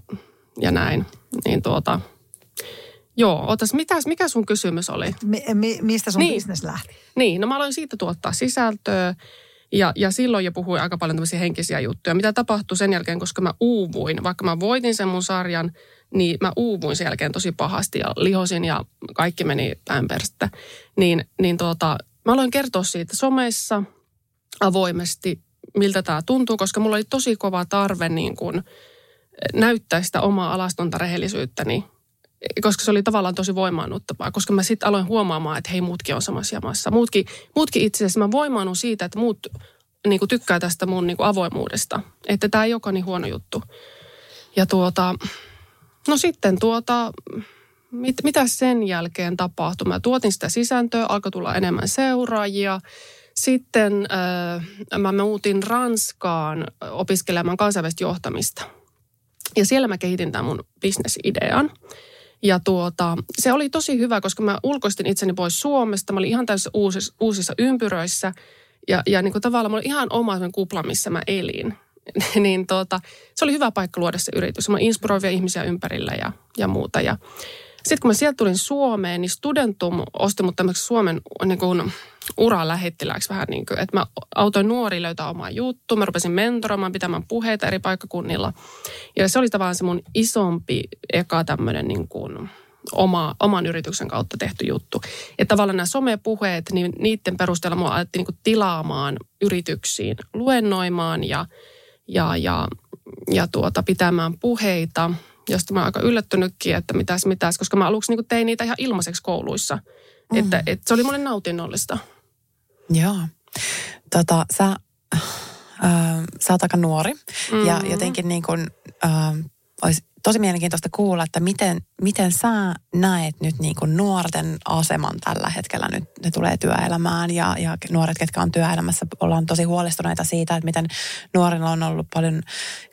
ja näin. Niin tuota, Joo, otas, mitäs, mikä sun kysymys oli? Mi, mi, mistä sun niin. business lähti? Niin, no mä aloin siitä tuottaa sisältöä ja, ja silloin jo puhuin aika paljon tämmöisiä henkisiä juttuja. Mitä tapahtui sen jälkeen, koska mä uuvuin, vaikka mä voitin sen mun sarjan, niin mä uuvuin sen jälkeen tosi pahasti ja lihosin ja kaikki meni päinperästä. Niin, niin tuota, mä aloin kertoa siitä somessa avoimesti, miltä tämä tuntuu, koska mulla oli tosi kova tarve niin kuin näyttää sitä omaa alastonta rehellisyyttäni koska se oli tavallaan tosi voimaannuttavaa, koska mä sitten aloin huomaamaan, että hei muutkin on samassa jamassa. Muutkin, muutkin itse asiassa mä voimaannun siitä, että muut niin kuin tykkää tästä mun niin kuin avoimuudesta. Että tämä ei olekaan niin huono juttu. Ja tuota, no sitten tuota, mit, mitä sen jälkeen tapahtui? Mä tuotin sitä sisältöä, alkoi tulla enemmän seuraajia. Sitten äh, mä muutin Ranskaan opiskelemaan kansainvälistä johtamista. Ja siellä mä kehitin tämän mun bisnesidean. Ja tuota, se oli tosi hyvä, koska mä ulkoistin itseni pois Suomesta. Mä olin ihan täysin uusissa, uusissa ympyröissä. Ja, ja niin kuin tavallaan mulla oli ihan oma kupla, missä mä elin. *laughs* niin tuota, se oli hyvä paikka luoda se yritys. Mä inspiroivia ihmisiä ympärillä ja, ja muuta. Ja sitten kun mä sieltä tulin Suomeen, niin Studentum osti mut tämmöiseksi Suomen niin kuin, uralähettilääksi vähän niin kuin, että mä autoin nuori löytää omaa juttu. Mä rupesin mentoroimaan, pitämään puheita eri paikkakunnilla. Ja se oli tavallaan se mun isompi eka tämmöinen niin kuin oma, oman yrityksen kautta tehty juttu. Ja tavallaan nämä somepuheet, niin niiden perusteella mua alettiin niin tilaamaan yrityksiin, luennoimaan ja, ja, ja, ja tuota, pitämään puheita, josta mä oon aika yllättynytkin, että mitäs mitäs, koska mä aluksi niin tein niitä ihan ilmaiseksi kouluissa. Mm. Että, että se oli mulle nautinnollista. Joo. Tota, sä, äh, sä oot aika nuori mm-hmm. ja jotenkin niin kuin, äh, olisi tosi mielenkiintoista kuulla, että miten, miten sä näet nyt niin kuin nuorten aseman tällä hetkellä. Nyt ne tulee työelämään ja, ja nuoret, ketkä on työelämässä, ollaan tosi huolestuneita siitä, että miten nuorilla on ollut paljon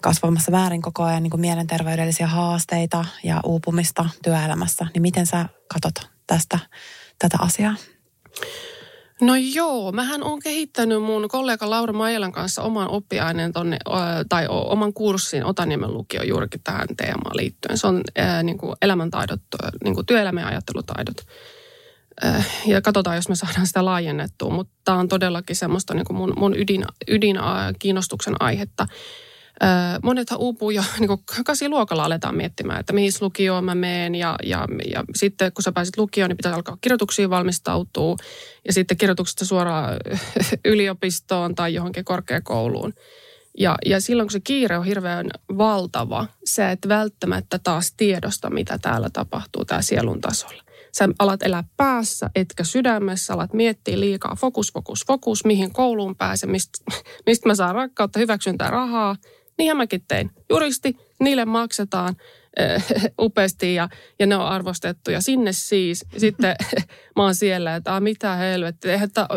kasvamassa väärin koko ajan niin kuin mielenterveydellisiä haasteita ja uupumista työelämässä. Niin miten sä katot tästä tätä asiaa? No joo, mähän on kehittänyt mun kollega Laura Maijalan kanssa oman oppiaineen tonne, tai oman kurssin Otaniemen lukio juurikin tähän teemaan liittyen. Se on ää, niin kuin elämäntaidot, niin kuin työelämän ja ajattelutaidot. Ja katsotaan, jos me saadaan sitä laajennettua, mutta tämä on todellakin semmoista niin kuin mun, mun ydin, ydin kiinnostuksen aihetta. Monethan uupuu jo *laughs* niin kuin luokalla aletaan miettimään, että mihin lukioon mä meen ja, ja, ja sitten kun sä pääset lukioon, niin pitää alkaa kirjoituksiin valmistautua ja sitten kirjoituksesta suoraan *laughs* yliopistoon tai johonkin korkeakouluun. Ja, ja silloin kun se kiire on hirveän valtava, sä et välttämättä taas tiedosta, mitä täällä tapahtuu tää sielun tasolla. Sä alat elää päässä, etkä sydämessä, alat miettiä liikaa, fokus, fokus, fokus, mihin kouluun pääsen, mistä *laughs* mist mä saan rakkautta, hyväksyntää, rahaa – Niinhän mäkin tein. Juristi, niille maksetaan äh, *laughs* upeasti ja, ja ne on arvostettu. Ja sinne siis, sitten *laughs* mä oon siellä, että mitä helvettiä, eihän tämä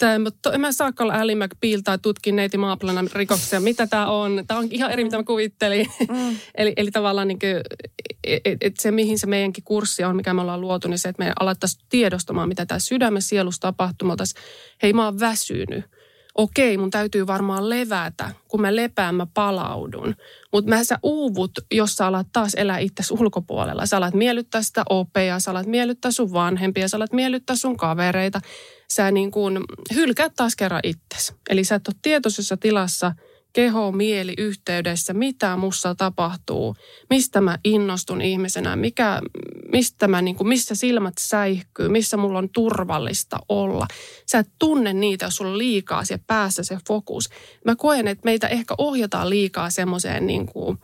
Tämä, en mä saakaan olla Ally McBeal tai tutkin neiti maaplana rikoksia. Mitä tämä on? Tämä on ihan eri, mitä mä kuvittelin. Mm. *laughs* eli, eli tavallaan niin kuin, et, e, et se, mihin se meidänkin kurssi on, mikä me ollaan luotu, niin se, että me alettaisiin tiedostamaan, mitä tämä sydämen sielussa tapahtuu. Me hei mä oon väsynyt okei, mun täytyy varmaan levätä. Kun mä lepään, mä palaudun. Mutta mä sä uuvut, jos sä alat taas elää itse ulkopuolella. Sä alat miellyttää sitä opea, sä alat miellyttää sun vanhempia, sä alat miellyttää sun kavereita. Sä niin kuin hylkäät taas kerran itsesi. Eli sä et ole tietoisessa tilassa – keho, mieli yhteydessä, mitä mussa tapahtuu, mistä mä innostun ihmisenä, mikä, mistä mä, niin kuin, missä silmät säihkyy, missä mulla on turvallista olla. Sä et tunne niitä, jos sulla on liikaa siellä päässä se fokus. Mä koen, että meitä ehkä ohjataan liikaa semmoiseen niin kuin,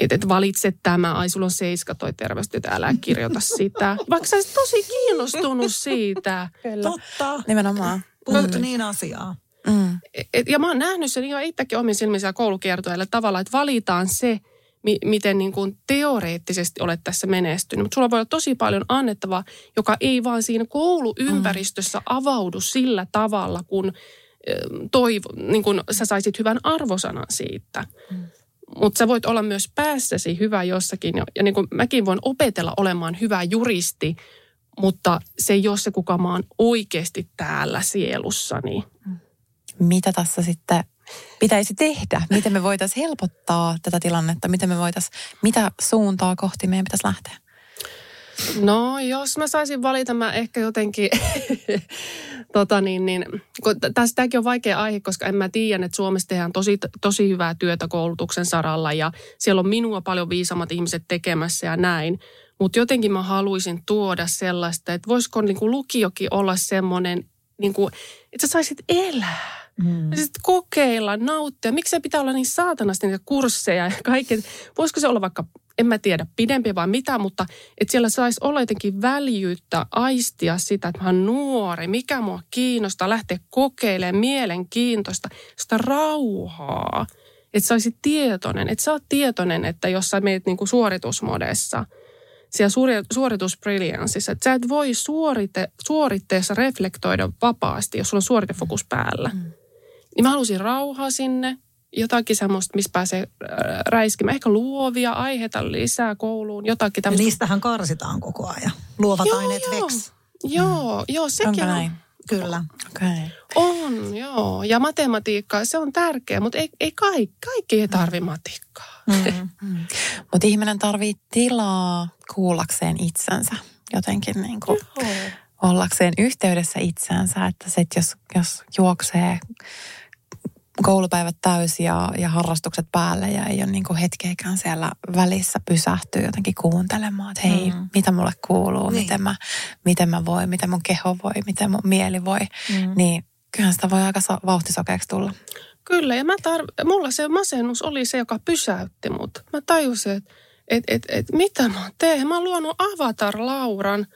että et valitse tämä, ai sulla on seiska toi terveystyötä, älä kirjoita sitä. *laughs* Vaikka sä olisit tosi kiinnostunut siitä. Kyllä. Totta. Nimenomaan. Puhuttu niin asiaa. Mm. Et, ja mä oon nähnyt sen ihan itsekin omin silmissä koulukiertoilla tavalla, että valitaan se, mi- miten niin kuin teoreettisesti olet tässä menestynyt. Mutta sulla voi olla tosi paljon annettavaa, joka ei vaan siinä kouluympäristössä avaudu sillä tavalla, kun toivo, niin kun sä saisit hyvän arvosanan siitä. Mm. Mutta sä voit olla myös päässäsi hyvä jossakin. Ja, ja niin kuin mäkin voin opetella olemaan hyvä juristi, mutta se ei ole se, kuka mä oon oikeasti täällä sielussani. Mitä tässä sitten pitäisi tehdä? Miten me voitaisiin helpottaa tätä tilannetta? Miten me voitaisiin, mitä suuntaa kohti meidän pitäisi lähteä? No, jos mä saisin valita, mä ehkä jotenkin, *laughs* tota niin, niin, kun tästäkin on vaikea aihe, koska en mä tiedä, että Suomessa tehdään tosi, tosi hyvää työtä koulutuksen saralla ja siellä on minua paljon viisammat ihmiset tekemässä ja näin. Mutta jotenkin mä haluaisin tuoda sellaista, että voisiko niin kuin lukiokin olla semmoinen, niin kuin, että sä saisit elää. Mm. Ja sitten kokeilla, nauttia. Miksi se pitää olla niin saatanasti niitä kursseja ja kaikki. Voisiko se olla vaikka en mä tiedä pidempi vai mitä, mutta että siellä saisi olla jotenkin väljyyttä, aistia sitä, että mä oon nuori, mikä mua kiinnostaa, lähteä kokeilemaan mielenkiintoista, sitä rauhaa. Että sä olisit tietoinen, että sä oot tietoinen, että jos sä meet niinku suoritusmodessa, siellä suoritusbriljanssissa, että sä et voi suorite, suoritteessa reflektoida vapaasti, jos sulla on suoritefokus päällä. Mm. Niin mä halusin rauhaa sinne, jotakin semmoista, missä pääsee äh, räiskimään. Ehkä luovia aiheita lisää kouluun, jotakin tämmöistä. Ja niistähän karsitaan koko ajan. Luovat joo, aineet joo. veks. Joo, mm. joo, sekin Onko näin? on. Kyllä. Okay. On, joo. Ja matematiikka, se on tärkeä, mutta ei, ei kaikki, kaikki ei tarvi matikkaa. Mm. *laughs* mm. Mutta ihminen tarvii tilaa kuullakseen itsensä jotenkin niin kuin ollakseen yhteydessä itsensä. Että sit jos, jos juoksee koulupäivät täysi ja, ja harrastukset päälle ja ei ole niin kuin hetkeäkään siellä välissä pysähtyä jotenkin kuuntelemaan, että hei, mm. mitä mulle kuuluu, niin. miten, mä, miten mä voin, miten mun keho voi, miten mun mieli voi, mm. niin kyllähän sitä voi aika vauhtisokeaksi tulla. Kyllä, ja mä tar- mulla se masennus oli se, joka pysäytti mut. Mä tajusin, että et, et, et, mitä mä teen. Mä oon luonut Avatar-Lauran,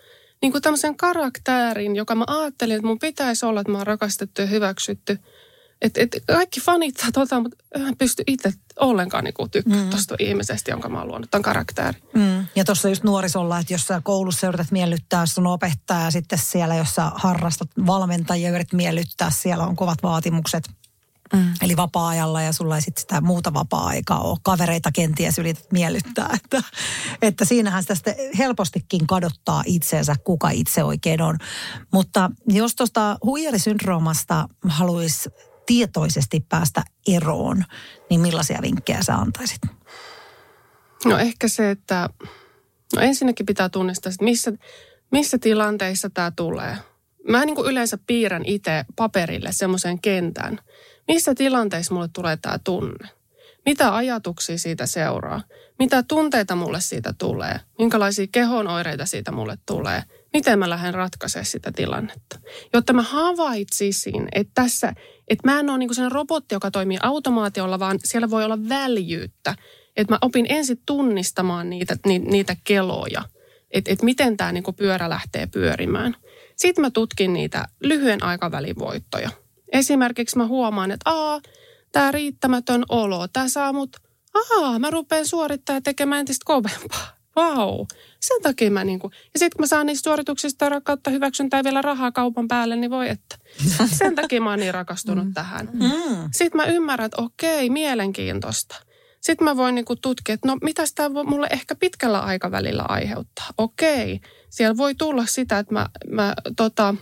niin kuin tämmöisen karakterin, joka mä ajattelin, että mun pitäisi olla, että mä oon rakastettu ja hyväksytty – et, et kaikki fanittaa tota, mutta en pysty itse ollenkaan niinku tykkää mm. tuosta ihmisestä, jonka mä oon luonut, tämän karakteri. Mm. Ja tuossa just nuorisolla, että jos sä koulussa yrität miellyttää sun opettaja ja sitten siellä, jos sä harrastat valmentajia, yrität miellyttää, siellä on kovat vaatimukset. Mm. Eli vapaa-ajalla ja sulla ei sitten sitä muuta vapaa-aikaa ole. Kavereita kenties yrität miellyttää. Että, että siinähän sitä sitten helpostikin kadottaa itseensä, kuka itse oikein on. Mutta jos tuosta huijarisyndroomasta haluaisi tietoisesti päästä eroon, niin millaisia vinkkejä sä antaisit? No ehkä se, että no ensinnäkin pitää tunnistaa, että missä, missä tilanteissa tämä tulee. Mä niin kuin yleensä piirrän itse paperille semmoisen kentän. Missä tilanteissa mulle tulee tämä tunne? Mitä ajatuksia siitä seuraa? Mitä tunteita mulle siitä tulee? Minkälaisia kehonoireita siitä mulle tulee? Miten mä lähden ratkaisemaan sitä tilannetta? Jotta mä havaitsisin, että tässä, että mä en ole niin sellainen robotti, joka toimii automaatiolla, vaan siellä voi olla väljyyttä. Että mä opin ensin tunnistamaan niitä, niitä keloja, että, että miten tämä niin pyörä lähtee pyörimään. Sitten mä tutkin niitä lyhyen aikavälin voittoja. Esimerkiksi mä huomaan, että aa, tämä riittämätön olo, tämä saa mut, aa, mä rupean suorittaa ja tekemään entistä kovempaa. Vau. Wow. Sen takia mä niinku, ja sitten kun mä saan niistä suorituksista rakkautta hyväksyntää vielä rahaa kaupan päälle, niin voi että. *laughs* Sen takia mä oon niin rakastunut mm. tähän. Mm. Sitten mä ymmärrän, että okei, mielenkiintoista. Sitten mä voin niinku tutkia, että no mitä tämä voi mulle ehkä pitkällä aikavälillä aiheuttaa. Okei, siellä voi tulla sitä, että mä, mä tota,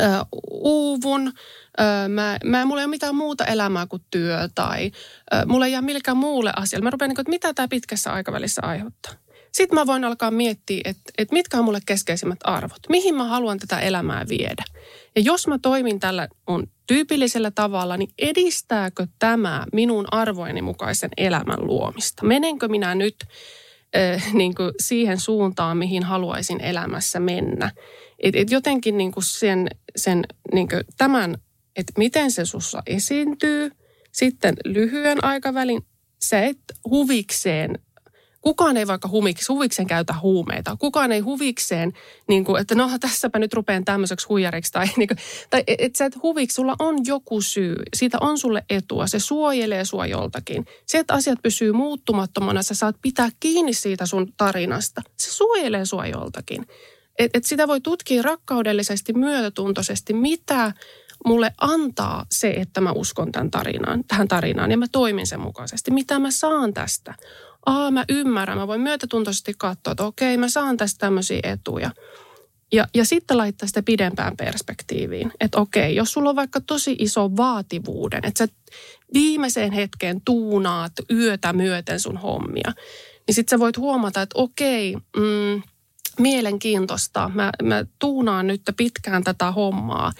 äh, uuvun, äh, mä, mä, mulla ei ole mitään muuta elämää kuin työ tai äh, mulla ei jää millekään muulle asialle. Mä rupean, niin kuin, että mitä tämä pitkässä aikavälissä aiheuttaa. Sitten mä voin alkaa miettiä, että, että mitkä on mulle keskeisimmät arvot. Mihin mä haluan tätä elämää viedä. Ja jos mä toimin tällä on tyypillisellä tavalla, niin edistääkö tämä minun arvojeni mukaisen elämän luomista? Menenkö minä nyt äh, niin kuin siihen suuntaan, mihin haluaisin elämässä mennä? Et, et jotenkin niin kuin sen, sen niin kuin tämän, että miten se sussa esiintyy, sitten lyhyen aikavälin sä et huvikseen Kukaan ei vaikka humiksi, huvikseen käytä huumeita. Kukaan ei huvikseen, niin kuin, että no tässäpä nyt rupean tämmöiseksi huijariksi. Tai, *laughs* niin kuin, tai että sä et huviksi, sulla on joku syy. Siitä on sulle etua. Se suojelee sua joltakin. Se, että asiat pysyy muuttumattomana, sä saat pitää kiinni siitä sun tarinasta. Se suojelee sua joltakin. Et, et sitä voi tutkia rakkaudellisesti, myötätuntoisesti, mitä mulle antaa se, että mä uskon tämän tarinaan, tähän tarinaan ja mä toimin sen mukaisesti. Mitä mä saan tästä? Aa mä ymmärrän, mä voin myötätuntoisesti katsoa, että okei mä saan tästä tämmöisiä etuja. Ja, ja sitten laittaa sitä pidempään perspektiiviin, että okei, jos sulla on vaikka tosi iso vaativuuden, että sä viimeiseen hetkeen tuunaat yötä myöten sun hommia, niin sitten sä voit huomata, että okei, mm, mielenkiintoista. Mä, mä tuunaan nyt pitkään tätä hommaa.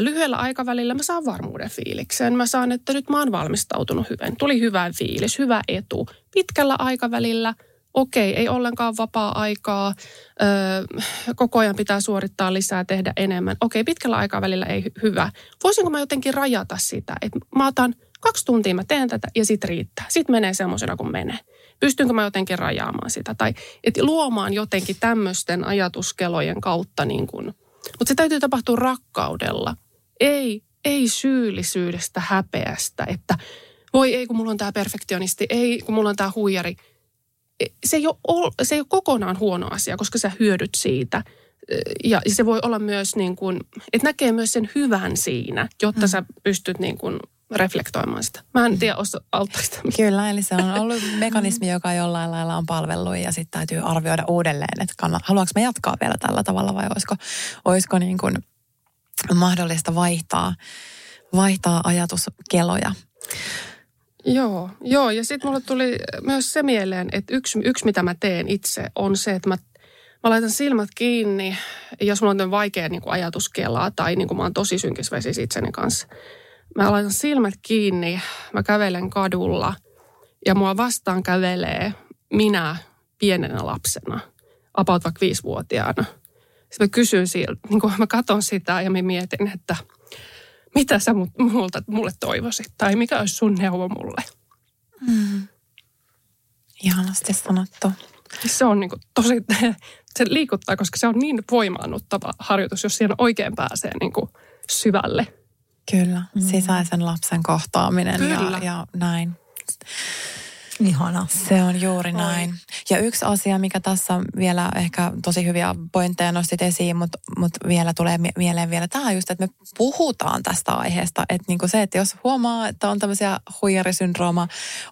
Lyhyellä aikavälillä mä saan varmuuden fiiliksen. Mä saan, että nyt mä oon valmistautunut hyvin. Tuli hyvä fiilis, hyvä etu. Pitkällä aikavälillä, okei, ei ollenkaan vapaa-aikaa. koko ajan pitää suorittaa lisää, tehdä enemmän. Okei, pitkällä aikavälillä ei hyvä. Voisinko mä jotenkin rajata sitä, että mä otan kaksi tuntia mä teen tätä ja sit riittää. Sitten menee semmoisena kuin menee. Pystynkö mä jotenkin rajaamaan sitä tai että luomaan jotenkin tämmöisten ajatuskelojen kautta niin kuin, mutta se täytyy tapahtua rakkaudella. Ei, ei syyllisyydestä, häpeästä, että voi ei kun mulla on tämä perfektionisti, ei kun mulla on tämä huijari. E, se ei, ole, se ei ole kokonaan huono asia, koska sä hyödyt siitä. E, ja se voi olla myös niin kuin, että näkee myös sen hyvän siinä, jotta mm. sä pystyt niin kuin reflektoimaan sitä. Mä en tiedä, auttaako sitä. Kyllä, eli se on ollut mekanismi, joka jollain lailla on palvellut ja sitten täytyy arvioida uudelleen, että kannat, haluanko me jatkaa vielä tällä tavalla vai olisiko, olisiko niin kuin mahdollista vaihtaa, vaihtaa ajatuskeloja. Joo, joo. ja sitten mulle tuli myös se mieleen, että yksi, yksi mitä mä teen itse on se, että mä Mä laitan silmät kiinni, jos mulla on vaikea niin kuin ajatuskelaa tai niin kuin mä oon tosi synkis itseni kanssa mä laitan silmät kiinni, mä kävelen kadulla ja mua vastaan kävelee minä pienenä lapsena, about vaikka viisivuotiaana. Sitten mä kysyn siltä, niin kun mä katson sitä ja mä mietin, että mitä sä multa, mulle toivoisit tai mikä olisi sun neuvo mulle. Mm. Ihanasti sanottu. Se on niin kuin tosi, *laughs* se liikuttaa, koska se on niin voimaannuttava harjoitus, jos siihen oikein pääsee niin kuin syvälle. Kyllä, mm. sisäisen lapsen kohtaaminen Kyllä. Ja, ja näin. Ihana. Se on juuri näin. Oi. Ja yksi asia, mikä tässä vielä ehkä tosi hyviä pointteja nostit esiin, mutta, mutta vielä tulee mieleen vielä tämä just, että me puhutaan tästä aiheesta. Että niin kuin se, että jos huomaa, että on tämmöisiä huijarisyndrooma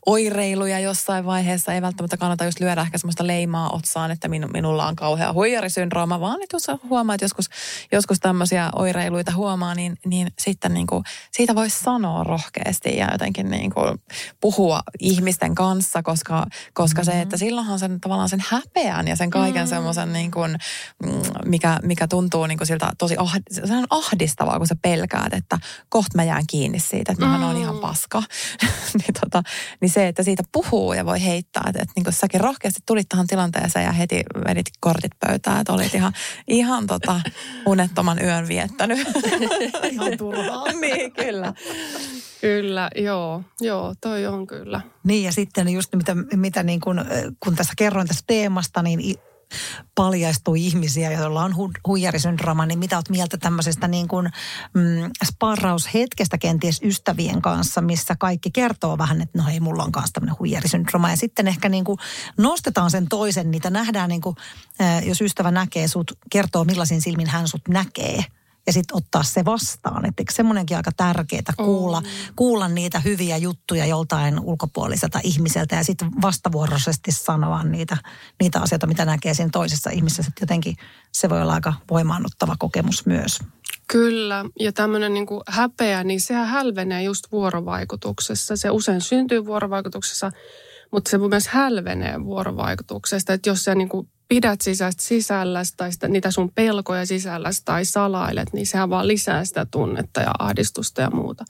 oireiluja jossain vaiheessa, ei välttämättä kannata just lyödä ehkä semmoista leimaa otsaan, että minu, minulla on kauhea huijarisyndrooma, vaan että jos huomaa, että joskus, joskus tämmöisiä oireiluita huomaa, niin, niin sitten niin kuin, siitä voisi sanoa rohkeasti ja jotenkin niin kuin puhua ihmisten kanssa kanssa, koska, koska mm-hmm. se, että silloinhan sen tavallaan sen häpeän ja sen kaiken mm-hmm. semmoisen niin kuin, mm, mikä, mikä tuntuu niin kuin siltä tosi ah, se on ahdistavaa, kun sä pelkäät, että kohta mä jään kiinni siitä, että mm-hmm. on ihan mm. paska. *laughs* niin, tota, niin se, että siitä puhuu ja voi heittää, että, että niin kuin säkin rohkeasti tulit tähän tilanteeseen ja heti vedit kortit pöytään, että olit ihan, *laughs* ihan tota, unettoman yön viettänyt. *laughs* ihan turhaa. niin, kyllä. Kyllä, joo, joo, toi on kyllä. Niin ja sitten just mitä, mitä niin kun, kun tässä kerroin tästä teemasta, niin paljastui ihmisiä, joilla on hu- huijarisyndrooma, niin mitä olet mieltä tämmöisestä niin kuin, mm, sparraushetkestä kenties ystävien kanssa, missä kaikki kertoo vähän, että no hei, mulla on kanssa tämmöinen huijarisyndrooma. Ja sitten ehkä niin kuin nostetaan sen toisen, niitä nähdään niin kuin, jos ystävä näkee sut, kertoo millaisin silmin hän sut näkee – ja sitten ottaa se vastaan. Että semmoinenkin aika tärkeää kuulla, mm. kuulla niitä hyviä juttuja joltain ulkopuoliselta ihmiseltä ja sitten vastavuoroisesti sanoa niitä, niitä asioita, mitä näkee siinä toisessa ihmisessä. Että jotenkin se voi olla aika voimaannuttava kokemus myös. Kyllä, ja tämmöinen niin häpeä, niin sehän hälvenee just vuorovaikutuksessa. Se usein syntyy vuorovaikutuksessa, mutta se myös hälvenee vuorovaikutuksesta. Että jos se niin kuin pidät sisäistä sisälläsi tai sitä, niitä sun pelkoja sisälläsi tai salailet, niin sehän vaan lisää sitä tunnetta ja ahdistusta ja muuta.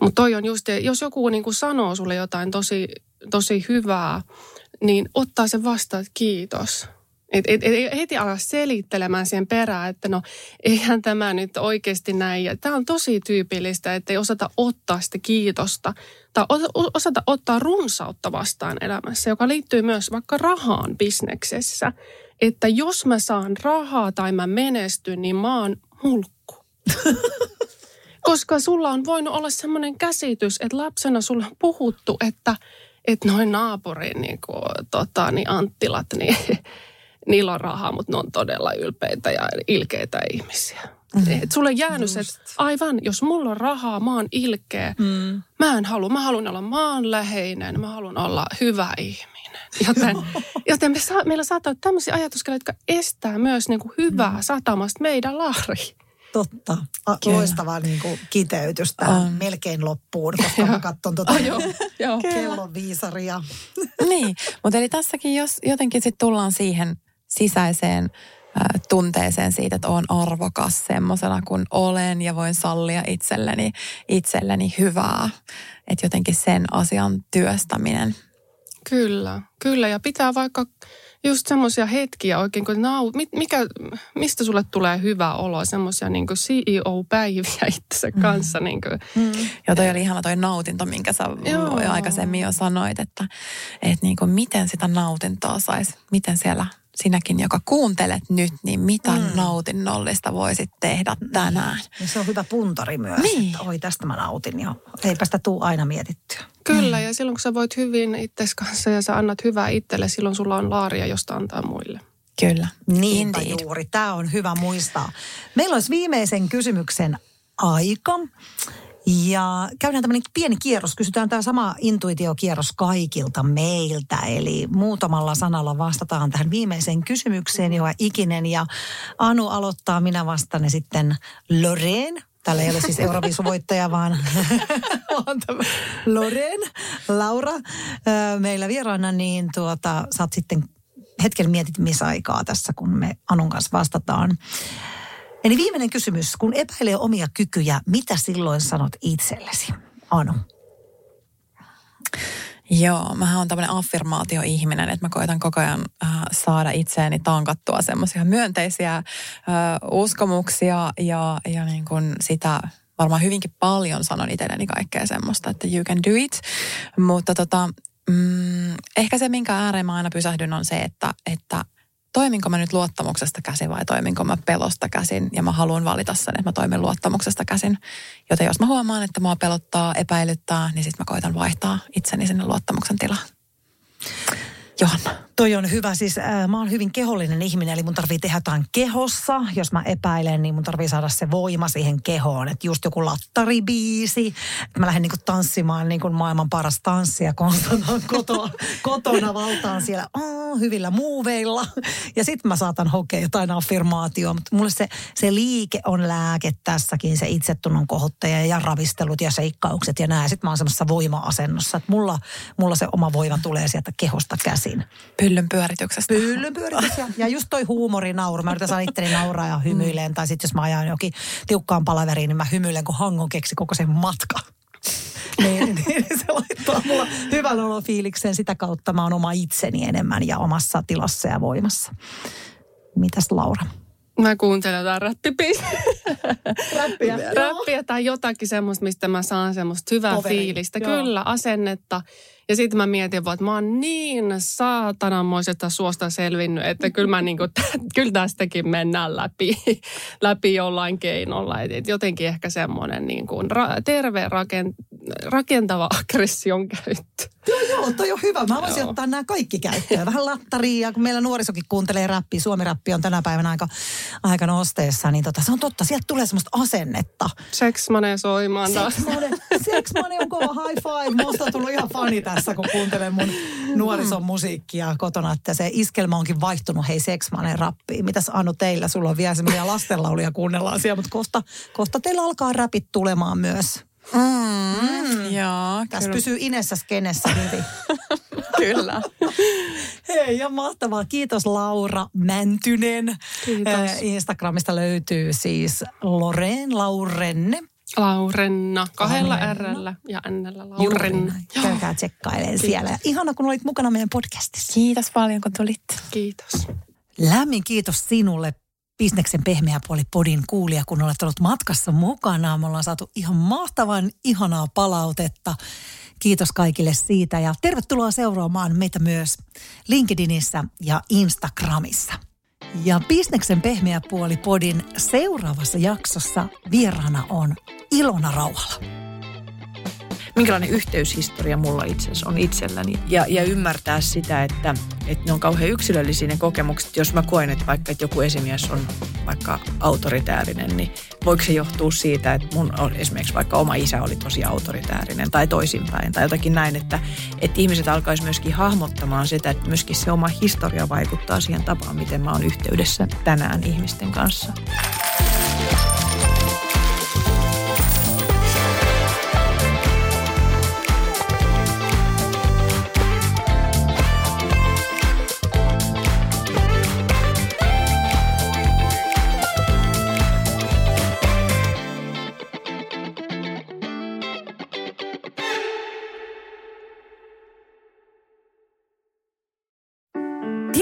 Mutta toi on just, jos joku niin kuin sanoo sulle jotain tosi, tosi hyvää, niin ottaa sen vastaan, että kiitos. Et, et, et heti ala selittelemään siihen perään, että no eihän tämä nyt oikeasti näin. Ja tämä on tosi tyypillistä, että ei osata ottaa sitä kiitosta tai osata ottaa runsautta vastaan elämässä, joka liittyy myös vaikka rahaan bisneksessä. Että jos mä saan rahaa tai mä menestyn, niin mä oon mulkku. *laughs* Koska sulla on voinut olla semmoinen käsitys, että lapsena sulla on puhuttu, että, että noin naapurin niin kuin, tota, niin Anttilat, niin *laughs* niillä on rahaa, mutta ne on todella ylpeitä ja ilkeitä ihmisiä. Mm. Et sulle jäänyt se, että aivan, jos mulla on rahaa, mä oon ilkeä. Mm. Mä en halua, mä haluan olla maanläheinen, mä haluan olla hyvä ihminen. Joten, *laughs* joten me saa, meillä saattaa olla tämmöisiä ajatuksia, jotka estää myös niin kuin hyvää mm. satamasta meidän laariin. Totta. A, loistava niin kuin kiteytys tähän um. melkein loppuun, koska *laughs* mä katson *laughs* tuota kellon viisaria. niin, mutta eli tässäkin jos jotenkin sitten tullaan siihen sisäiseen tunteeseen siitä, että olen arvokas semmoisena kuin olen ja voin sallia itselleni, itselleni hyvää. Että jotenkin sen asian työstäminen. Kyllä, kyllä. Ja pitää vaikka just semmoisia hetkiä oikein, kun nau, mikä, mistä sulle tulee hyvä olo, semmoisia niin CEO-päiviä *laughs* itse mm. kanssa. Mm. Niin kuin. Mm. Ja toi oli ihana toi nautinto, minkä sä Joo. aikaisemmin jo sanoit, että, että niin kuin miten sitä nautintoa saisi, miten siellä sinäkin, joka kuuntelet nyt, niin mitä mm. nautinnollista voisit tehdä tänään? Ja se on hyvä puntari myös, niin. että oi tästä mä nautin ja eipä sitä tuu aina mietittyä. Kyllä, mm. ja silloin kun sä voit hyvin itses kanssa ja sä annat hyvää itselle, silloin sulla on laaria, josta antaa muille. Kyllä. Niinpä Indeed. juuri. Tämä on hyvä muistaa. Meillä olisi viimeisen kysymyksen aika. Ja käydään tämmöinen pieni kierros. Kysytään tämä sama intuitiokierros kaikilta meiltä. Eli muutamalla sanalla vastataan tähän viimeiseen kysymykseen, joka ikinen. Ja Anu aloittaa, minä vastaan sitten Loreen. Täällä ei ole siis Euroviisuvoittaja, vaan, *laughs* Loren, Laura. Meillä vieraana, niin tuota, saat sitten hetken mietitimisaikaa tässä, kun me Anun kanssa vastataan. Eli viimeinen kysymys. Kun epäilee omia kykyjä, mitä silloin sanot itsellesi? Anu. Joo, mä oon tämmöinen affirmaatioihminen, että mä koitan koko ajan äh, saada itseäni tankattua semmoisia myönteisiä äh, uskomuksia ja, ja niin kuin sitä varmaan hyvinkin paljon sanon itselleni kaikkea semmoista, että you can do it. Mutta tota, mm, ehkä se, minkä ääreen mä aina pysähdyn on se, että, että toiminko mä nyt luottamuksesta käsin vai toiminko mä pelosta käsin. Ja mä haluan valita sen, että mä toimin luottamuksesta käsin. Joten jos mä huomaan, että mua pelottaa, epäilyttää, niin sitten mä koitan vaihtaa itseni sinne luottamuksen tilaan. Johanna. Toi on hyvä. Siis äh, mä oon hyvin kehollinen ihminen, eli mun tarvii tehdä jotain kehossa. Jos mä epäilen, niin mun tarvii saada se voima siihen kehoon. Että just joku lattaribiisi. Mä lähden niinku tanssimaan niinku maailman paras tanssia konstataan *laughs* kotona, kotona valtaan siellä oh, hyvillä muuveilla. Ja sitten mä saatan hokea jotain affirmaatioa. Mutta mulle se, se liike on lääke tässäkin, se itsetunnon kohottaja ja ravistelut ja seikkaukset ja nää. Sitten mä oon semmoisessa voima-asennossa. Että mulla, mulla se oma voima tulee sieltä kehosta käsin. Pyllyn pyörityksestä. Pyllyn pyöritys ja, ja just toi huumorinauru. Mä yritän saada itteni nauraa ja hymyilen. Mm. Tai sitten jos mä ajan jokin tiukkaan palaveriin, niin mä hymyilen, kun hangon keksi koko sen matka. niin, niin, se laittaa mulla hyvän olofiiliksen. Sitä kautta mä oon oma itseni enemmän ja omassa tilassa ja voimassa. Mitäs Laura? Mä kuuntelen jotain räppibiisiä. Räppiä. Räppiä tai jotakin semmoista, mistä mä saan semmoista hyvää Poveri. fiilistä. Joo. Kyllä, asennetta. Ja sitten mä mietin vaan, että mä oon niin saatananmoisesta suosta selvinnyt, että kyllä, mä niinku, kyllä tästäkin mennään läpi, läpi jollain keinolla. Et, jotenkin ehkä semmoinen niin kuin ra, terve rakent, rakentava aggression käyttö. Joo, joo, toi on hyvä. Mä voisin joo. ottaa nämä kaikki käyttöön. Vähän lattaria, kun meillä nuorisokin kuuntelee räppiä. Suomi-räppi on tänä päivänä aika, aika nosteessa, niin tota, se on totta. Sieltä tulee semmoista asennetta. Seksmane soimaan taas. Seksmane, seksmane on kova high five. Musta on tullut ihan fani tässä, kun kuuntelen mun nuorison musiikkia kotona, että se iskelmä onkin vaihtunut hei seksmanen rappiin. Mitäs Anu teillä? Sulla on vielä semmoisia lastenlauluja kuunnellaan siellä, mutta kohta, kohta teillä alkaa rapit tulemaan myös. Mm, mm. Joo, Tässä kyllä. pysyy Inessa skenessä hyvin. *laughs* kyllä. Hei, ja mahtavaa. Kiitos Laura Mäntynen. Kiitos. Instagramista löytyy siis Loreen Laurenne. Laurenna, kahdella R ja N Laurenna. Käykää tsekkailemaan siellä. Ihana, kun olit mukana meidän podcastissa. Kiitos paljon, kun tulit. Kiitos. Lämmin kiitos sinulle Bisneksen pehmeä puoli podin kuulija, kun olet ollut matkassa mukana. Me ollaan saatu ihan mahtavan, ihanaa palautetta. Kiitos kaikille siitä ja tervetuloa seuraamaan meitä myös LinkedInissä ja Instagramissa. Ja Bisneksen pehmeä puoli podin seuraavassa jaksossa vieraana on Ilona Rauhala minkälainen yhteyshistoria mulla itse on itselläni. Ja, ja ymmärtää sitä, että, että ne on kauhean yksilöllisiä ne kokemukset. Jos mä koen, että vaikka että joku esimies on vaikka autoritäärinen, niin voiko se johtua siitä, että mun esimerkiksi vaikka oma isä oli tosi autoritäärinen tai toisinpäin tai jotakin näin, että, että ihmiset alkaisi myöskin hahmottamaan sitä, että myöskin se oma historia vaikuttaa siihen tapaan, miten mä oon yhteydessä tänään ihmisten kanssa.